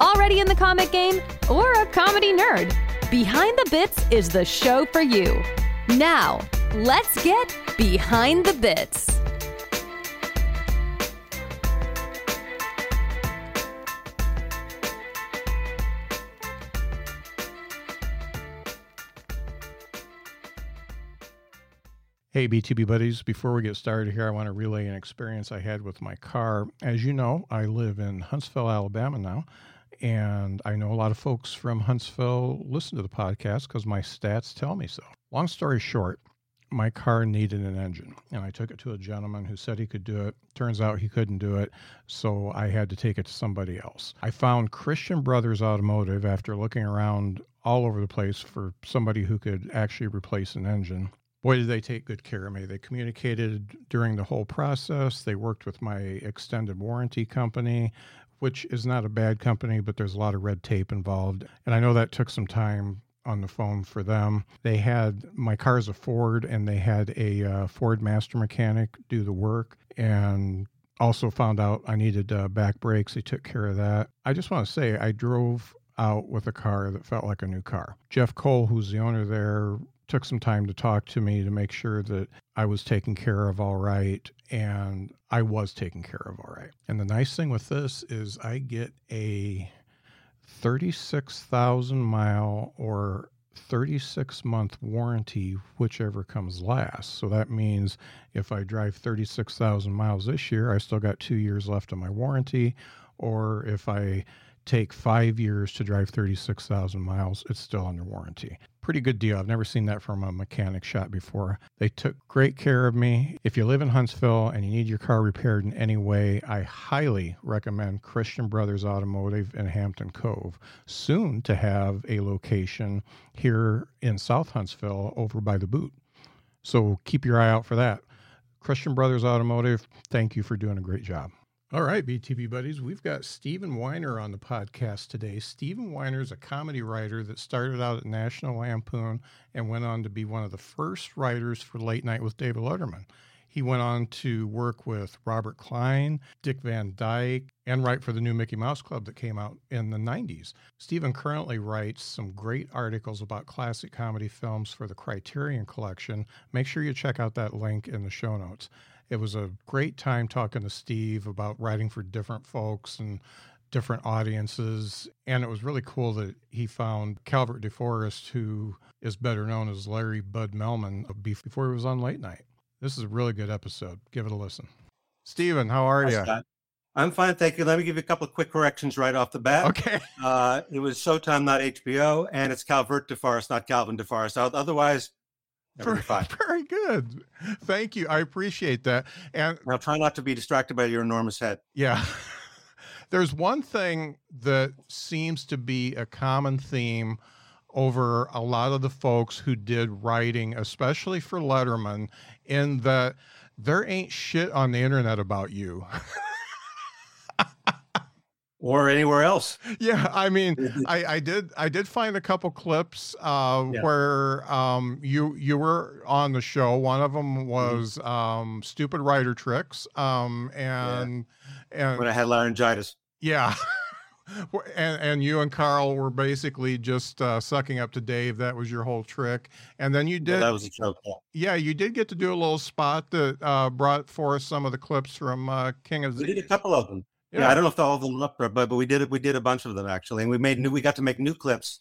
already in the comic game, or a comedy nerd, Behind the Bits is the show for you. Now, let's get Behind the Bits. Hey, BTB buddies. Before we get started here, I want to relay an experience I had with my car. As you know, I live in Huntsville, Alabama now, and I know a lot of folks from Huntsville listen to the podcast because my stats tell me so. Long story short, my car needed an engine, and I took it to a gentleman who said he could do it. Turns out he couldn't do it, so I had to take it to somebody else. I found Christian Brothers Automotive after looking around all over the place for somebody who could actually replace an engine boy, did they take good care of me. They communicated during the whole process. They worked with my extended warranty company, which is not a bad company, but there's a lot of red tape involved. And I know that took some time on the phone for them. They had my car's a Ford, and they had a uh, Ford master mechanic do the work. And also found out I needed uh, back brakes. They took care of that. I just want to say I drove out with a car that felt like a new car. Jeff Cole, who's the owner there, took some time to talk to me to make sure that I was taken care of all right. And I was taken care of all right. And the nice thing with this is I get a 36,000 mile or 36 month warranty, whichever comes last. So that means if I drive 36,000 miles this year, I still got two years left on my warranty. Or if I take five years to drive 36,000 miles, it's still under warranty pretty good deal. I've never seen that from a mechanic shop before. They took great care of me. If you live in Huntsville and you need your car repaired in any way, I highly recommend Christian Brothers Automotive in Hampton Cove. Soon to have a location here in South Huntsville over by the boot. So keep your eye out for that. Christian Brothers Automotive, thank you for doing a great job. All right, BTB buddies, we've got Stephen Winer on the podcast today. Stephen Winer is a comedy writer that started out at National Lampoon and went on to be one of the first writers for Late Night with David Letterman. He went on to work with Robert Klein, Dick Van Dyke, and write for the new Mickey Mouse Club that came out in the 90s. Stephen currently writes some great articles about classic comedy films for the Criterion Collection. Make sure you check out that link in the show notes it was a great time talking to Steve about writing for different folks and different audiences. And it was really cool that he found Calvert DeForest, who is better known as Larry Bud Melman, before he was on Late Night. This is a really good episode. Give it a listen. Stephen, how are Hi, you? Scott. I'm fine, thank you. Let me give you a couple of quick corrections right off the bat. Okay. Uh, it was Showtime, not HBO, and it's Calvert DeForest, not Calvin DeForest. Otherwise, very, very good. Thank you. I appreciate that. And now try not to be distracted by your enormous head. Yeah. There's one thing that seems to be a common theme over a lot of the folks who did writing, especially for Letterman, in that there ain't shit on the internet about you. or anywhere else. Yeah, I mean, I, I did I did find a couple clips uh, yeah. where um, you you were on the show. One of them mm-hmm. was mm-hmm. um, stupid writer tricks, um, and yeah. and when I had laryngitis. Yeah. and and you and Carl were basically just uh, sucking up to Dave. That was your whole trick. And then you did. Well, that was a joke. Yeah, you did get to do a little spot that uh, brought forth some of the clips from uh, King of. We did a couple of them. Yeah. yeah. I don't know if all of them up there, but but we did it. We did a bunch of them actually, and we made new. We got to make new clips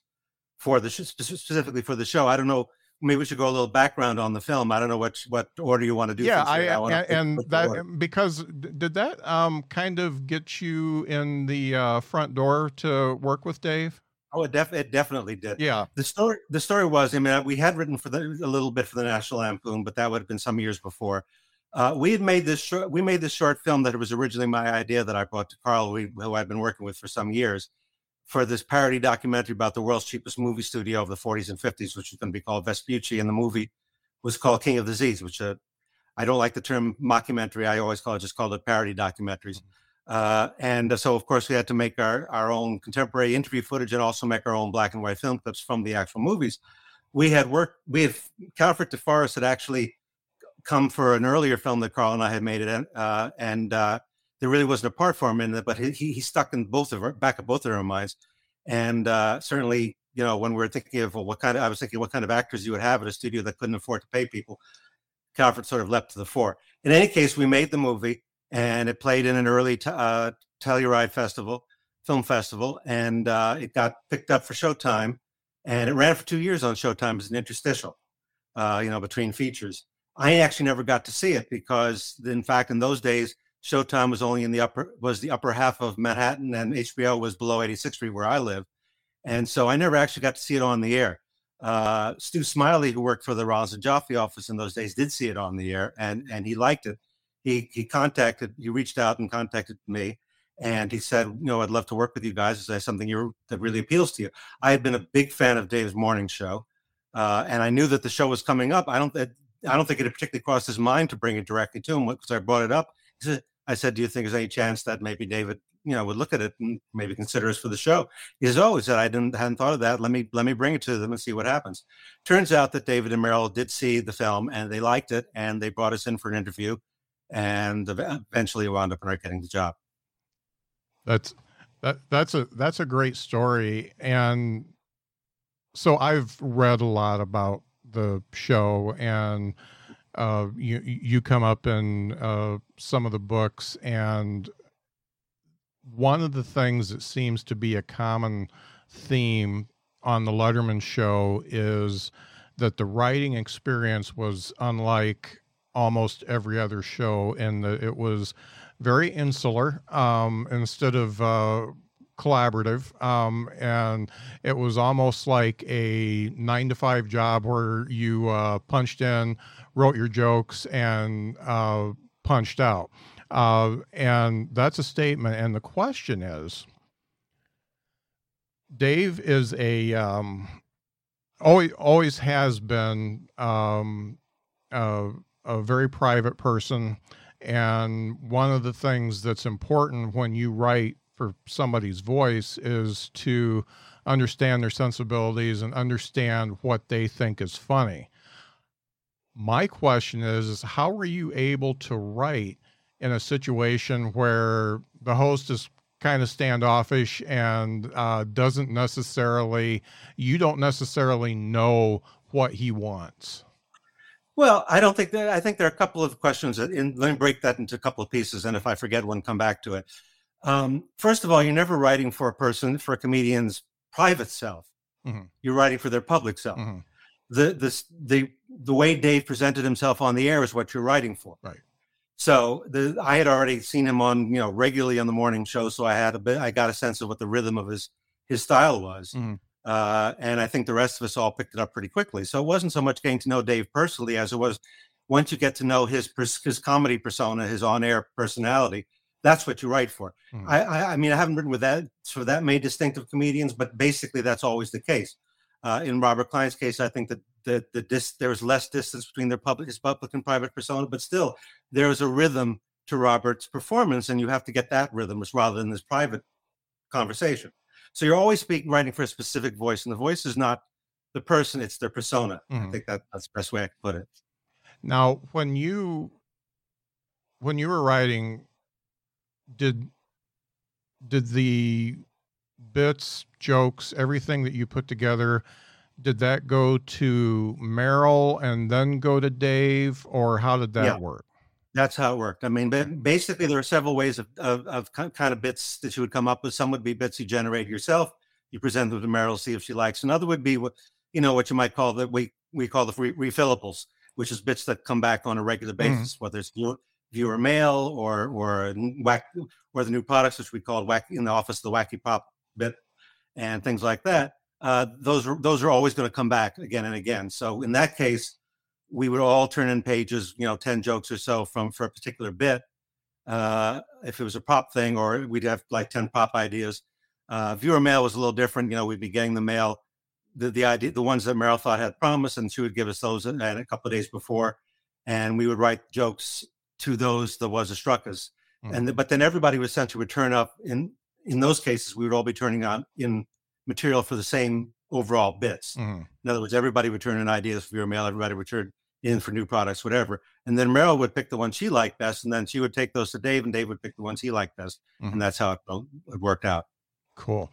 for the sh- specifically for the show. I don't know. Maybe we should go a little background on the film. I don't know what what order you want to do. Yeah, I, I and, and that because did that um kind of get you in the uh, front door to work with Dave? Oh, it, def- it definitely did. Yeah. The story the story was. I mean, we had written for the, a little bit for the National Lampoon, but that would have been some years before. Uh, we had made this short, we made this short film that it was originally my idea that I brought to Carl, we, who I've been working with for some years, for this parody documentary about the world's cheapest movie studio of the 40s and 50s, which is going to be called Vespucci, and the movie was called King of the Z's, which uh, I don't like the term mockumentary. I always call it just called it parody documentaries. Uh, and so, of course, we had to make our, our own contemporary interview footage and also make our own black and white film clips from the actual movies. We had worked, we had, Calvert DeForest had actually come for an earlier film that Carl and I had made it, uh, and uh, there really wasn't a part for him in it, but he, he stuck in both of our, back of both of our minds. And uh, certainly, you know, when we are thinking of well, what kind of, I was thinking what kind of actors you would have at a studio that couldn't afford to pay people. Calvert sort of leapt to the fore. In any case, we made the movie and it played in an early t- uh, Telluride festival, film festival, and uh, it got picked up for Showtime, and it ran for two years on Showtime as an interstitial, uh, you know, between features. I actually never got to see it because, in fact, in those days, Showtime was only in the upper was the upper half of Manhattan, and HBO was below 86th Street where I live, and so I never actually got to see it on the air. Uh, Stu Smiley, who worked for the Rollins and Joffe office in those days, did see it on the air, and and he liked it. He he contacted he reached out and contacted me and he said you know i'd love to work with you guys. Is there something you that really appeals to you? I had been a big fan of dave's morning show uh, and i knew that the show was coming up. I don't i don't think it had particularly crossed his mind to bring it directly to him because i brought it up. Said, i said do you think there's any chance that maybe david you know would look at it and maybe consider us for the show? He says oh he said i didn't hadn't thought of that. Let me let me bring it to them and see what happens. Turns out that david and Merrill did see the film and they liked it and they brought us in for an interview and eventually wound up getting the job. That's that that's a that's a great story, and so I've read a lot about the show, and uh, you you come up in uh, some of the books, and one of the things that seems to be a common theme on the Letterman show is that the writing experience was unlike almost every other show, and that it was very insular um, instead of uh, collaborative. Um, and it was almost like a nine to five job where you uh, punched in, wrote your jokes, and uh, punched out. Uh, and that's a statement. And the question is Dave is a. Um, always always has been um, uh, a very private person. And one of the things that's important when you write for somebody's voice is to understand their sensibilities and understand what they think is funny. My question is, is how are you able to write in a situation where the host is kind of standoffish and uh, doesn't necessarily, you don't necessarily know what he wants? Well, I don't think that. I think there are a couple of questions. That in, let me break that into a couple of pieces, and if I forget one, come back to it. Um, first of all, you're never writing for a person for a comedian's private self. Mm-hmm. You're writing for their public self. Mm-hmm. The this the the way Dave presented himself on the air is what you're writing for. Right. So the I had already seen him on you know regularly on the morning show, so I had a bit. I got a sense of what the rhythm of his his style was. Mm-hmm. Uh, and I think the rest of us all picked it up pretty quickly. So it wasn't so much getting to know Dave personally as it was once you get to know his his comedy persona, his on-air personality. That's what you write for. Mm. I, I, I mean I haven't written with that for that many distinctive comedians, but basically that's always the case. Uh, in Robert Klein's case, I think that the, the dis, there was less distance between their public his public and private persona, but still there is a rhythm to Robert's performance, and you have to get that rhythm rather than this private conversation. So you're always speaking, writing for a specific voice, and the voice is not the person; it's their persona. Mm-hmm. I think that that's the best way I can put it. Now, when you when you were writing, did did the bits, jokes, everything that you put together, did that go to Merrill and then go to Dave, or how did that yeah. work? That's how it worked. I mean, basically, there are several ways of, of, of, kind of bits that you would come up with. Some would be bits you generate yourself. You present them to Merrill, see if she likes. Another would be what you know what you might call that we we call the re- refillables, which is bits that come back on a regular mm-hmm. basis, mm-hmm. whether it's viewer mail or or whack or the new products, which we called whack in the office the wacky pop bit, and things like that. Uh, those are those are always going to come back again and again. So in that case, we would all turn in pages, you know, 10 jokes or so from for a particular bit. Uh, if it was a prop thing, or we'd have like 10 prop ideas. Uh, viewer mail was a little different. You know, we'd be getting the mail, the, the idea, the ones that Merrill thought had promise, and she would give us those and a couple of days before, and we would write jokes to those that was a struck us. Mm-hmm. And the, but then everybody was essentially would turn up in in those cases. We would all be turning on in material for the same overall bits. Mm-hmm. In other words, everybody would turn in ideas for your mail. Everybody would turn in for new products, whatever. And then Merrill would pick the ones she liked best, and then she would take those to Dave, and Dave would pick the ones he liked best, mm-hmm. and that's how it, it, worked out. Cool.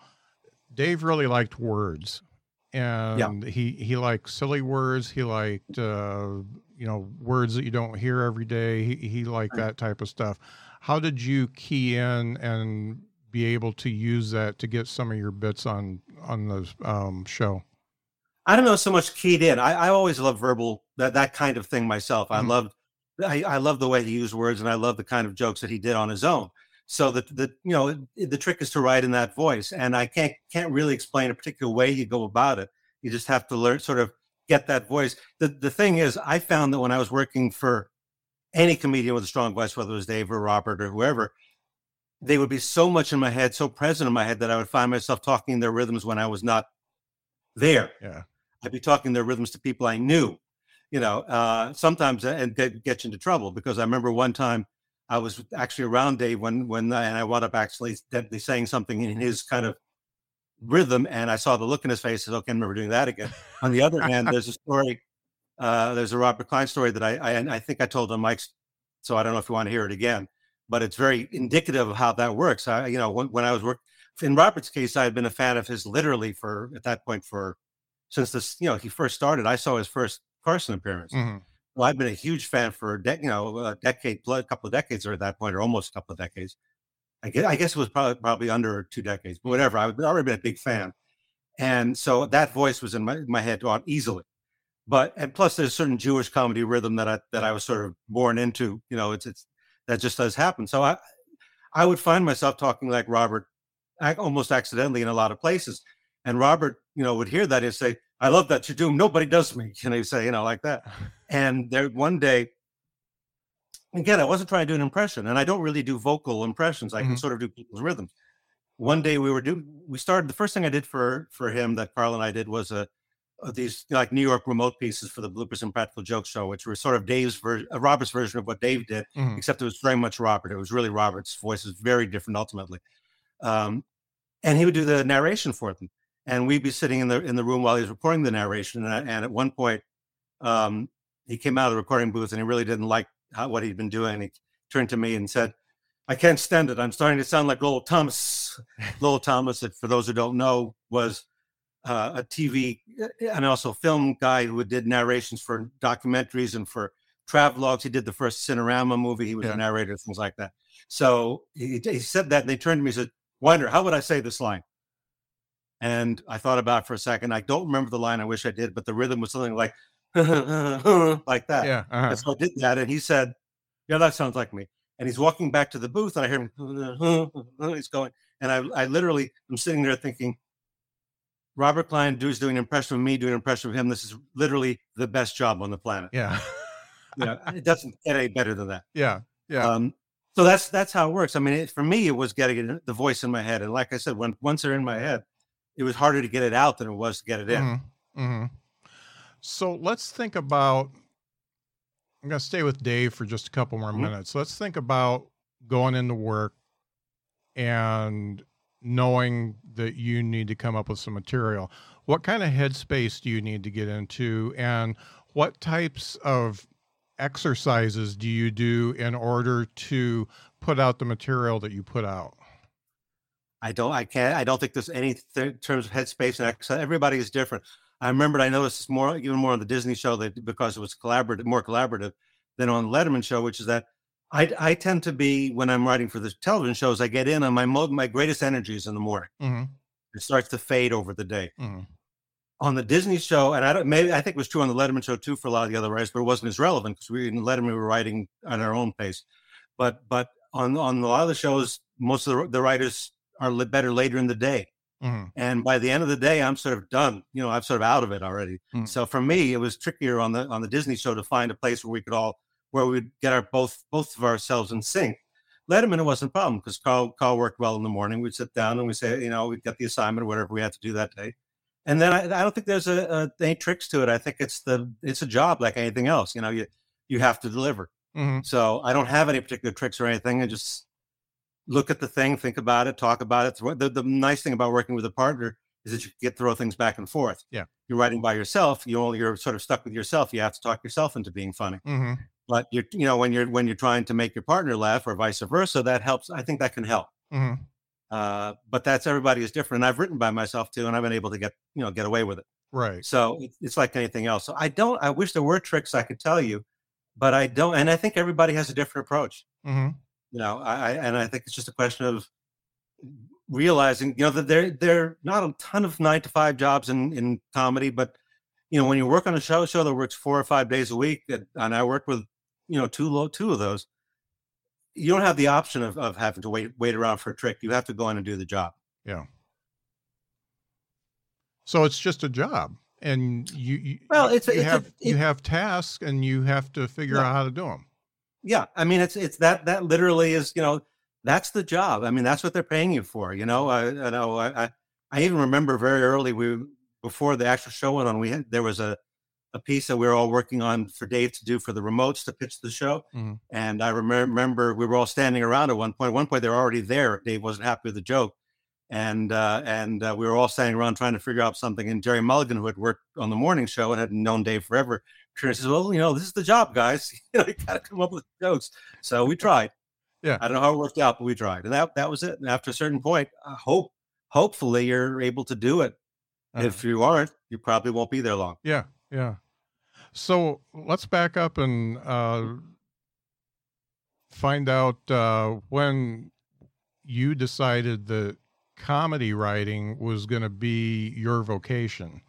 Dave really liked words, and yeah. he he liked silly words. He liked uh, you know words that you don't hear every day. He he liked that type of stuff. How did you key in and be able to use that to get some of your bits on on the um, show? I don't know so much keyed in. I, I always love verbal that that kind of thing myself. Mm-hmm. I loved I, I love the way he used words and I love the kind of jokes that he did on his own. So the the you know the trick is to write in that voice, and I can't can't really explain a particular way you go about it. You just have to learn sort of get that voice. The the thing is, I found that when I was working for any comedian with a strong voice, whether it was Dave or Robert or whoever, they would be so much in my head, so present in my head that I would find myself talking their rhythms when I was not there. Yeah. I'd be talking their rhythms to people I knew, you know, uh, sometimes uh, and get, get you into trouble because I remember one time I was actually around Dave when, when, and I wound up actually saying something in his kind of rhythm and I saw the look in his face. I said, okay, I remember doing that again. On the other hand, there's a story, uh, there's a Robert Klein story that I, I, I think I told on Mike's, so I don't know if you want to hear it again, but it's very indicative of how that works. I, you know, when, when I was working, in Robert's case, I had been a fan of his literally for, at that point, for since this, you know, he first started. I saw his first Carson appearance. Mm-hmm. Well, I've been a huge fan for a de- you know a decade, a couple of decades, or at that point, or almost a couple of decades. I guess, I guess it was probably probably under two decades, but whatever. I've already been a big fan, and so that voice was in my, my head easily. But and plus, there's a certain Jewish comedy rhythm that I that I was sort of born into. You know, it's it's that just does happen. So I I would find myself talking like Robert, almost accidentally in a lot of places. And Robert, you know, would hear that and say, I love that you do. Nobody does me. And he'd say, you know, like that. And there one day, again, I wasn't trying to do an impression, and I don't really do vocal impressions. I mm-hmm. can sort of do people's rhythms. One day we were doing, we started, the first thing I did for for him that Carl and I did was a, a these like New York remote pieces for the Bloopers and Practical Joke Show, which were sort of Dave's version, uh, Robert's version of what Dave did, mm-hmm. except it was very much Robert. It was really Robert's voice is very different ultimately. Um, and he would do the narration for them and we'd be sitting in the in the room while he was recording the narration. And, and at one point, um, he came out of the recording booth and he really didn't like how, what he'd been doing. He turned to me and said, "I can't stand it. I'm starting to sound like Lowell Thomas." Lowell Thomas, for those who don't know, was uh, a TV and also film guy who did narrations for documentaries and for travelogues. He did the first Cinerama movie. He was yeah. a narrator, things like that. So he, he said that, and they turned to me and said, "Winer, how would I say this line?" And I thought about it for a second. I don't remember the line. I wish I did, but the rhythm was something like like that. Yeah. Uh-huh. And so I did that, and he said, "Yeah, that sounds like me." And he's walking back to the booth, and I hear him. he's going, and I, I literally, I'm sitting there thinking, Robert Klein is doing an impression of me, doing an impression of him. This is literally the best job on the planet. Yeah. yeah, it doesn't get any better than that. Yeah. Yeah. Um, so that's that's how it works. I mean, it, for me, it was getting the voice in my head, and like I said, when once they're in my head, it was harder to get it out than it was to get it in. Mm-hmm. Mm-hmm. So let's think about. I'm going to stay with Dave for just a couple more mm-hmm. minutes. Let's think about going into work and knowing that you need to come up with some material. What kind of headspace do you need to get into, and what types of exercises do you do in order to put out the material that you put out? I don't, I can't, I don't think there's any th- terms of headspace and exercise. Everybody is different. I remembered I noticed this more, even more on the Disney show that because it was collaborative, more collaborative than on the Letterman show, which is that I, I tend to be when I'm writing for the television shows, I get in on my mo- my greatest energies in the morning. Mm-hmm. It starts to fade over the day. Mm-hmm. On the Disney show, and I don't maybe I think it was true on the Letterman show too for a lot of the other writers, but it wasn't as relevant because we in Letterman we were writing at our own pace. But but on on a lot of the shows, most of the, the writers are better later in the day. Mm-hmm. And by the end of the day, I'm sort of done. You know, I'm sort of out of it already. Mm-hmm. So for me, it was trickier on the on the Disney show to find a place where we could all where we'd get our both both of ourselves in sync. Letterman, it wasn't a problem because Carl, Carl worked well in the morning. We'd sit down and we say, you know, we'd get the assignment or whatever we had to do that day. And then I, I don't think there's a, a, any tricks to it. I think it's the it's a job like anything else. You know, you you have to deliver. Mm-hmm. So I don't have any particular tricks or anything. I just look at the thing, think about it, talk about it. The, the nice thing about working with a partner is that you get throw things back and forth. Yeah, you're writing by yourself. You only you're sort of stuck with yourself. You have to talk yourself into being funny. Mm-hmm. But you're you know when you're when you're trying to make your partner laugh or vice versa, that helps. I think that can help. Mm-hmm. Uh, but that's everybody is different. And I've written by myself too, and I've been able to get you know get away with it. Right. So it's like anything else. So I don't. I wish there were tricks I could tell you, but I don't. And I think everybody has a different approach. Mm-hmm. You know, I, and I think it's just a question of realizing you know that there there are not a ton of nine to five jobs in in comedy, but you know when you work on a show show that works four or five days a week, and I work with you know two low two of those you don't have the option of, of having to wait wait around for a trick. You have to go in and do the job. Yeah. So it's just a job, and you, you well, it's you it's have a, it, you have tasks, and you have to figure yeah. out how to do them. Yeah, I mean, it's it's that that literally is you know that's the job. I mean, that's what they're paying you for. You know, I, I know I I even remember very early we before the actual show went on, we had there was a a piece that we were all working on for Dave to do for the remotes to pitch the show. Mm-hmm. And I remember we were all standing around at one point. At one point, they were already there. Dave wasn't happy with the joke, and uh, and uh, we were all standing around trying to figure out something. And Jerry Mulligan, who had worked on the morning show and had known Dave forever, says, "Well, you know, this is the job, guys. you know, you got to come up with jokes." So we tried. Yeah, I don't know how it worked out, but we tried, and that that was it. And after a certain point, I hope hopefully you're able to do it. Uh-huh. If you aren't, you probably won't be there long. Yeah, yeah. So let's back up and uh, find out uh, when you decided that comedy writing was going to be your vocation.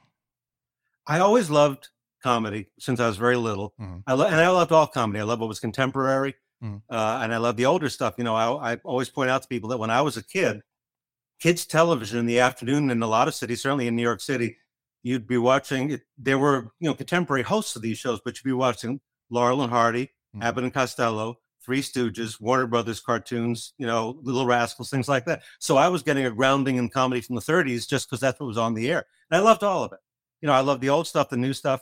I always loved comedy since I was very little. Mm-hmm. I lo- and I loved all comedy. I love what was contemporary, mm-hmm. uh, and I love the older stuff. You know, I, I always point out to people that when I was a kid, kids television in the afternoon in a lot of cities, certainly in New York City, you'd be watching. There were you know contemporary hosts of these shows, but you'd be watching Laurel and Hardy, mm-hmm. Abbott and Costello, Three Stooges, Warner Brothers cartoons, you know, Little Rascals, things like that. So I was getting a grounding in comedy from the 30s just because that's what was on the air, and I loved all of it. You know, I loved the old stuff, the new stuff.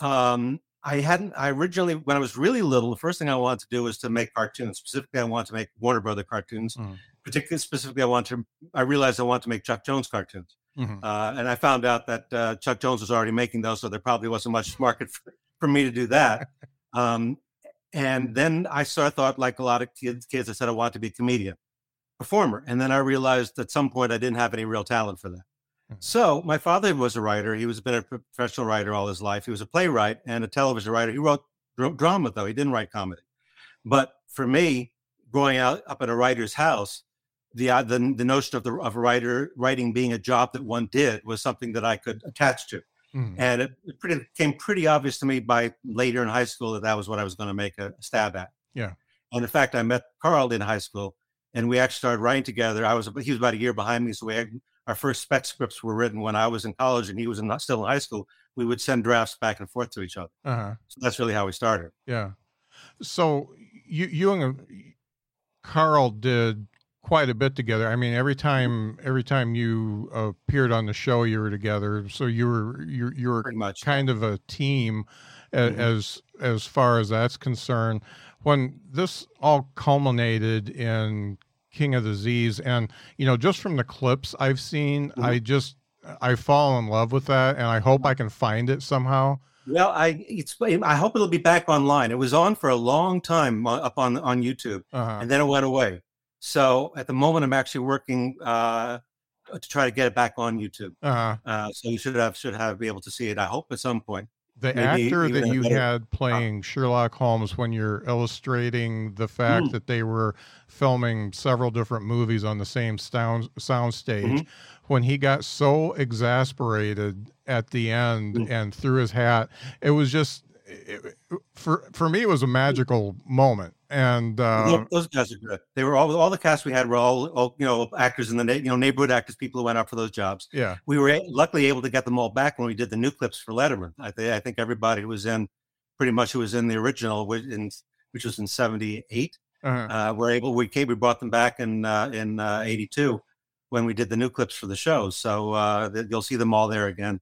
Um, I hadn't. I originally, when I was really little, the first thing I wanted to do was to make cartoons. Specifically, I wanted to make Warner Brother cartoons. Mm. Particularly, specifically, I wanted to. I realized I wanted to make Chuck Jones cartoons. Mm-hmm. Uh, and I found out that uh, Chuck Jones was already making those, so there probably wasn't much market for, for me to do that. Um, and then I sort of thought, like a lot of kids, kids, I said I wanted to be a comedian, performer. And then I realized at some point I didn't have any real talent for that. Mm-hmm. So my father was a writer. He was been a professional writer all his life. He was a playwright and a television writer. He wrote drama though. He didn't write comedy. But for me, growing out up in a writer's house, the uh, the, the notion of the of a writer writing being a job that one did was something that I could attach to, mm. and it, it pretty became pretty obvious to me by later in high school that that was what I was going to make a stab at. Yeah, and in fact, I met Carl in high school, and we actually started writing together. I was he was about a year behind me, so we had, our first spec scripts were written when I was in college and he was in, still in high school. We would send drafts back and forth to each other. Uh-huh. So that's really how we started. Yeah. So you you and Carl did quite a bit together. I mean, every time every time you appeared on the show, you were together. So you were you you were kind of a team mm-hmm. as as far as that's concerned. When this all culminated in King of the Z's, and you know, just from the clips I've seen, mm-hmm. I just I fall in love with that, and I hope I can find it somehow. Well, I it's I hope it'll be back online. It was on for a long time uh, up on on YouTube, uh-huh. and then it went away. So at the moment, I'm actually working uh, to try to get it back on YouTube. Uh-huh. Uh, so you should have should have be able to see it. I hope at some point. The Maybe actor that you better, had playing Sherlock Holmes when you're illustrating the fact mm that they were filming several different movies on the same sound soundstage, mm-hmm. when he got so exasperated at the end mm and threw his hat, it was just it, for for me it was a magical moment and uh, those guys are good. They were all all the cast we had were all, all you know actors in the you know neighborhood actors, people who went out for those jobs. Yeah, we were luckily able to get them all back when we did the new clips for Letterman. I, th- I think everybody was in pretty much who was in the original, which, in, which was in '78. Uh-huh. Uh, we're able we came we brought them back in uh, in '82 when we did the new clips for the show So you'll see them all there again,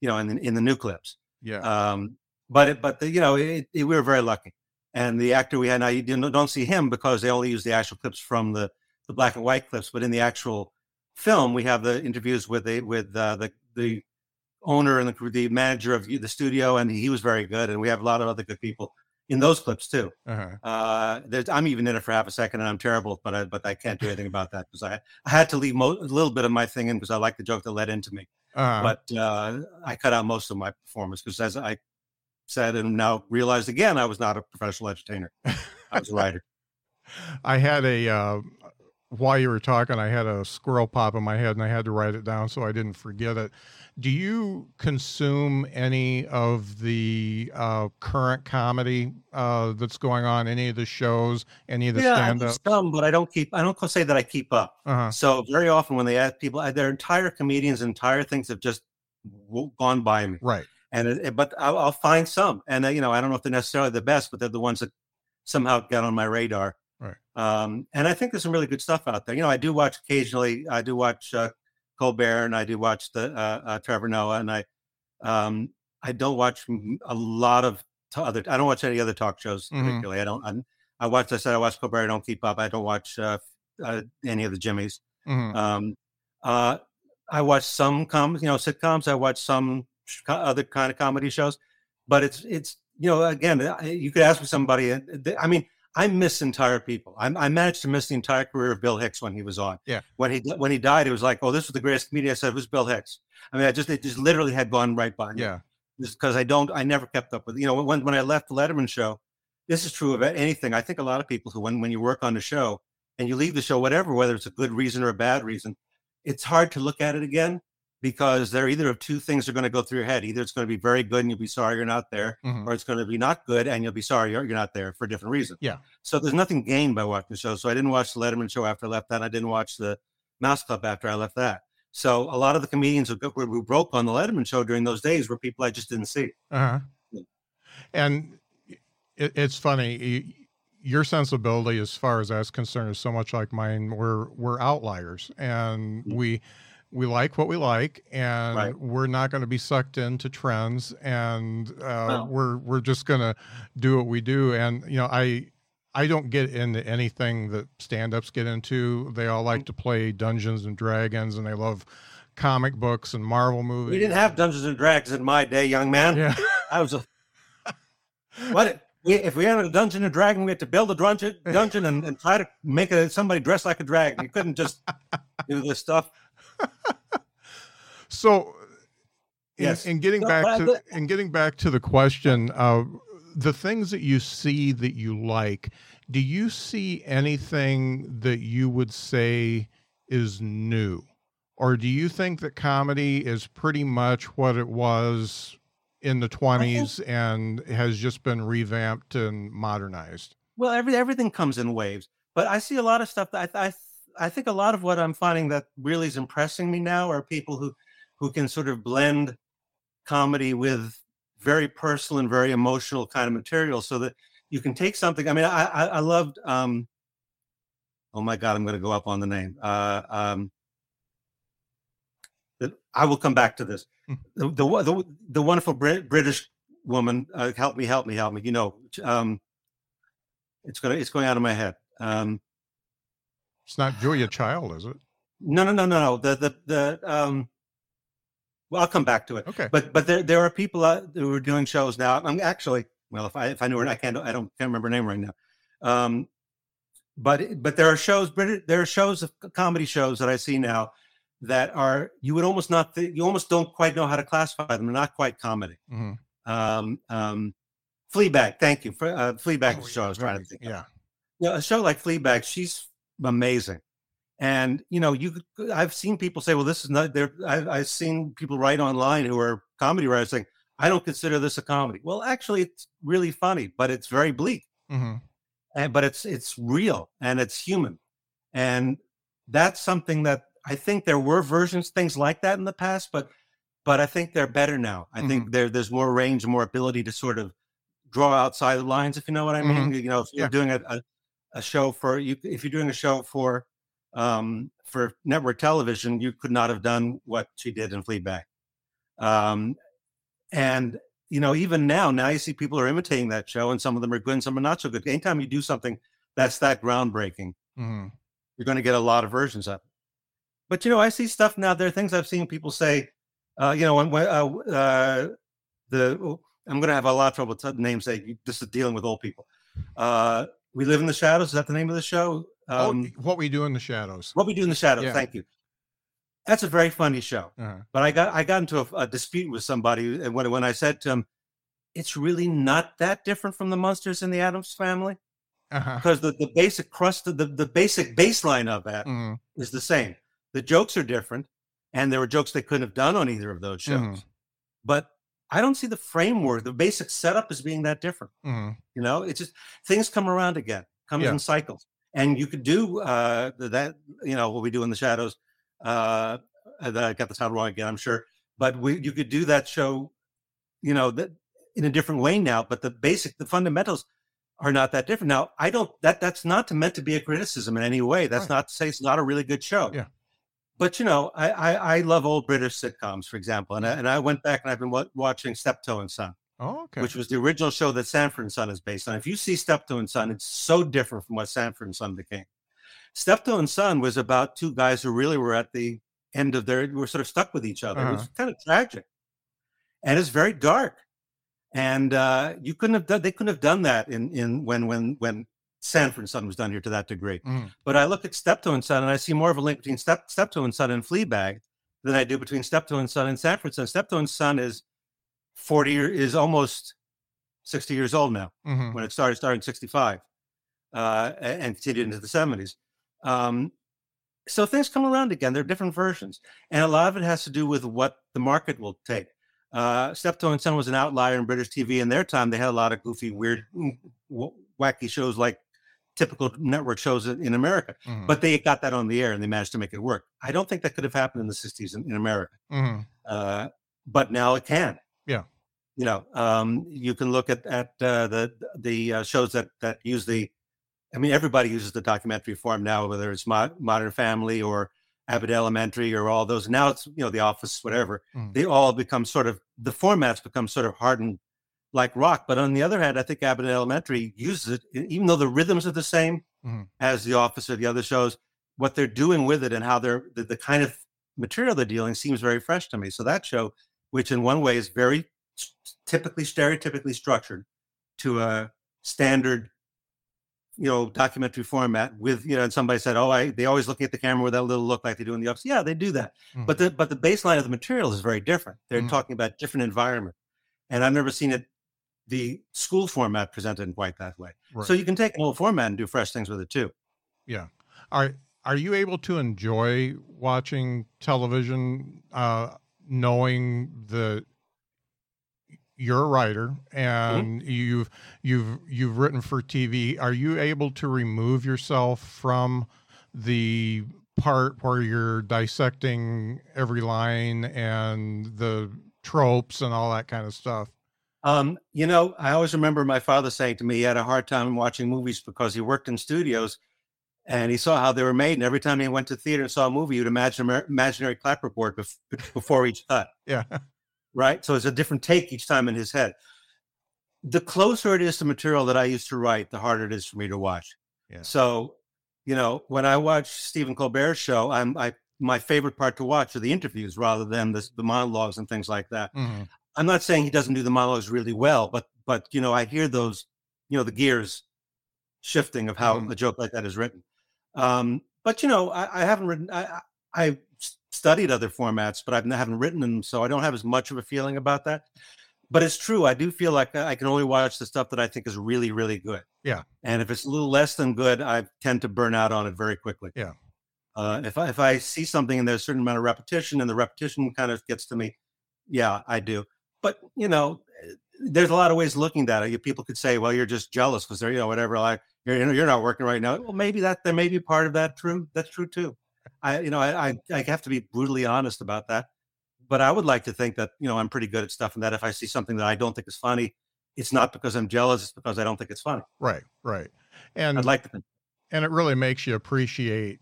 you know, in the, in the new clips. Yeah. Um, but it, but the, you know, it, it, we were very lucky. And the actor we had now, you don't see him because they only use the actual clips from the the black and white clips. But in the actual film, we have the interviews with the with uh, the the owner and the, the manager of the studio, and he was very good. And we have a lot of other good people in those clips too. Uh-huh. Uh, I'm even in it for half a second, and I'm terrible, but I, but I can't do anything about that because I I had to leave mo- a little bit of my thing in because I like the joke that led into me. Uh-huh. But uh, I cut out most of my performance because as I said and now realized again, I was not a professional entertainer. I was a writer. I had a uh, while you were talking, I had a squirrel pop in my head and I had to write it down so I didn't forget it. Do you consume any of the uh, current comedy uh, that's going on? Any of the shows? Any of the yeah, stand up? Some, but I don't keep. I don't say that I keep up. Uh-huh. So very often when they ask people, their entire comedians, entire things have just gone by me. Right. And it, but I'll, I'll, find some, and uh, you know I don't know if they're necessarily the best, but they're the ones that somehow get on my radar. Right. Um, and I think there's some really good stuff out there. You know, I do watch occasionally. I do watch uh, Colbert, and I do watch the uh, uh, Trevor Noah, and I um, I don't watch a lot of t- other. I don't watch any other talk shows mm-hmm. particularly. I don't. I'm, i watch. I said I watch Colbert. I don't keep up. I don't watch uh, uh, any of the Jimmys. Mm-hmm. Um, uh, I watch some com, you know, sitcoms. I watch some other kind of comedy shows, but it's it's you know again uh, you could ask me somebody. Uh, I mean I miss entire people. I, I, managed to miss the entire career of Bill Hicks when he was on. Yeah. When he when he died, it was like, oh, this was the greatest comedian. I said, it was Bill Hicks. I mean, I just it just literally had gone right by me. Yeah. Just because I don't, I never kept up with. You know, when when I left the Letterman show, this is true of anything. I think a lot of people who when when you work on the show and you leave the show, whatever, whether it's a good reason or a bad reason, it's hard to look at it again because they're either of two things are going to go through your head. Either it's going to be very good and you'll be sorry you're not there, mm-hmm. or it's going to be not good and you'll be sorry you're, you're not there for a different reason. Yeah. So there's nothing gained by watching the show. So I didn't watch the Letterman show after I left that. I didn't watch the Mouse Club after I left that. So a lot of the comedians who, who broke on the Letterman show during those days were people I just didn't see. Uh-huh. And it, it's funny. Your sensibility, as far as that's concerned, is so much like mine. We're we're outliers, and mm-hmm. we we like what we like and right. we're not going to be sucked into trends and uh, we're we're just going to do what we do. And you know i i don't get into anything that stand-ups get into. They all like to play dungeons and dragons and they love comic books and marvel movies. we didn't have dungeons and dragons in my day young man. Yeah. I was a what? If we had a dungeon and dragon, we had to build a dungeon, dungeon and, and try to make a, somebody dress like a dragon. You couldn't just do this stuff. so, in, yes. in getting back to in getting back to the question, uh, the things that you see that you like, do you see anything that you would say is new, or do you think that comedy is pretty much what it was in the 20s and has just been revamped and modernized? Well, every, everything comes in waves, but I see a lot of stuff that I, I I think a lot of what I'm finding that really is impressing me now are people who who can sort of blend comedy with very personal and very emotional kind of material so that you can take something. I mean, I I, I loved um oh my god, I'm going to go up on the name. Uh, um, I will come back to this. Hmm. The the the, the wonderful Brit- British woman, uh, help me, help me, help me. You know, um, it's going it's going out of my head. Um, it's not Julia Child, is it? No, no, no, no, no. The the the um. Well, I'll come back to it. Okay. But but there there are people out who are doing shows now. I'm actually well, if I if I knew her, I can't I don't can't remember her name right now. Um, but but there are shows, there are shows of comedy shows that I see now that are you would almost not th- you almost don't quite know how to classify them. They're not quite comedy. Mm-hmm. Um, um, Fleabag, thank you for uh, Fleabag oh, show. I was trying to think. Yeah, of. yeah, a show like Fleabag, she's amazing. And you know, you I've seen people say, "Well, this is not." There, I've, I've seen people write online who are comedy writers saying, "I don't consider this a comedy." Well, actually, it's really funny, but it's very bleak. Mm-hmm. And but it's it's real and it's human, and that's something that I think there were versions things like that in the past, but but I think they're better now. I mm-hmm. think there there's more range, more ability to sort of draw outside the lines, if you know what I mean. Mm-hmm. You know, if you're yeah. doing a, a a show for you. If you're doing a show for um, for network television, you could not have done what she did in Fleabag. Um, and you know, even now, now you see people are imitating that show, and some of them are good, and some are not so good. Anytime you do something that's that groundbreaking, mm-hmm. you're going to get a lot of versions of it. But you know, I see stuff now. There are things I've seen people say. Uh, you know, when, when uh, uh, the oh, I'm going to have a lot of trouble with names. Say this is dealing with old people. Uh, we live in the shadows. Is that the name of the show? Oh, um, oh, what we do in the shadows. What we do in the shadows. Yeah. Thank you. That's a very funny show. Uh-huh. But I got I got into a, a, dispute with somebody, and when when I said to him, "It's really not that different from the Munsters in the Addams Family," uh-huh. because the, the basic crust the, the basic baseline of that mm-hmm. is the same. The jokes are different, and there were jokes they couldn't have done on either of those shows. Mm-hmm. But I don't see the framework, the basic setup as being that different. Mm-hmm. You know, it's just things come around again, comes yeah. in cycles, and you could do uh, that. You know what we do in the shadows uh, I got the title wrong again, I'm sure, but we you could do that show, you know, that in a different way now. But the basic, the fundamentals are not that different. Now, I don't that that's not to, meant to be a criticism in any way. That's right. not to say it's not a really good show. Yeah. But you know, I, I, I love old British sitcoms, for example, and I, and I went back and I've been w- watching Steptoe and Son. Oh, okay. Which was the original show that Sanford and Son is based on. If you see Steptoe and Son, it's so different from what Sanford and Son became. Steptoe and Son was about two guys who really were at the end of their were sort of stuck with each other. Uh-huh. It was kind of tragic, and it's very dark. And uh, you couldn't have done they couldn't have done that in in when when when Sanford and Son was done here to that degree. Mm. But I look at Steptoe and Son, and I see more of a link between Step, Steptoe and Son and Fleabag than I do between Steptoe and Son and Sanford and Son. Steptoe and Son is forty year, is almost sixty years old now mm-hmm. when it started. starting sixty five. Uh, and continued into the 70s. Um, so things come around again. There are different versions, and a lot of it has to do with what the market will take. Uh, Steptoe and Son was an outlier in British TV in their time. They had a lot of goofy, weird, mm, wacky shows like typical network shows in America, mm-hmm. but they got that on the air and they managed to make it work. I don't think that could have happened in the '60s in, in America, mm-hmm. uh, but now it can. Yeah, you know, um, you can look at at uh, the the uh, shows that that use the I mean, everybody uses the documentary form now, whether it's Mo- Modern Family or Abbott Elementary or all those. Now it's you know The Office, whatever. Mm. They all become sort of the formats become sort of hardened like rock. But on the other hand, I think Abbott Elementary uses it, even though the rhythms are the same mm. as The Office or the other shows. What they're doing with it and how they're the, the kind of material they're dealing seems very fresh to me. So that show, which in one way is very typically stereotypically structured to a standard you know, documentary format with, you know, and somebody said, oh, I, they always looking at the camera with that little look like they do in the office. Yeah, they do that. Mm-hmm. But the, but the baseline of the material is very different. They're mm-hmm. talking about different environment. And I've never seen it, the school format presented in quite that way. Right. So you can take an old format and do fresh things with it too. Yeah. Are, are you able to enjoy watching television, uh, knowing that you're a writer mm-hmm. and mm-hmm. you've you've you've written for TV. Are you able to remove yourself from the part where you're dissecting every line and the tropes and all that kind of stuff? Um, you know, I always remember my father saying to me he had a hard time watching movies because he worked in studios and he saw how they were made. And every time he went to theater and saw a movie, you'd imagine an imaginary clapperboard before each cut. Yeah right? So it's a different take each time in his head. The closer it is to material that I used to write, the harder it is for me to watch. Yeah. So, you know, when I watch Stephen Colbert's show, I'm I my favorite part to watch are the interviews rather than the, the monologues and things like that. Mm-hmm. I'm not saying he doesn't do the monologues really well, but but you know, I hear those, you know, the gears shifting of how mm-hmm. a joke like that is written. Um, but you know, I, I haven't written. I, I studied other formats, but I haven't written them, so I don't have as much of a feeling about that. But it's true. I do feel like I can only watch the stuff that I think is really, really good. Yeah. And if it's a little less than good, I tend to burn out on it very quickly. Yeah. Uh, if I if I see something and there's a certain amount of repetition and the repetition kind of gets to me, yeah, I do. But you know, there's a lot of ways looking at it. People could say, "Well, you're just jealous because they're you know whatever like you're you're not working right now." Well, maybe that there may be part of that true. That's true too. I, you know, I, I, I have to be brutally honest about that. But I would like to think that, you know, I'm pretty good at stuff and that if I see something that I don't think is funny, it's not because I'm jealous, it's because I don't think it's funny. Right, right. And I'd like to think. and it really makes you appreciate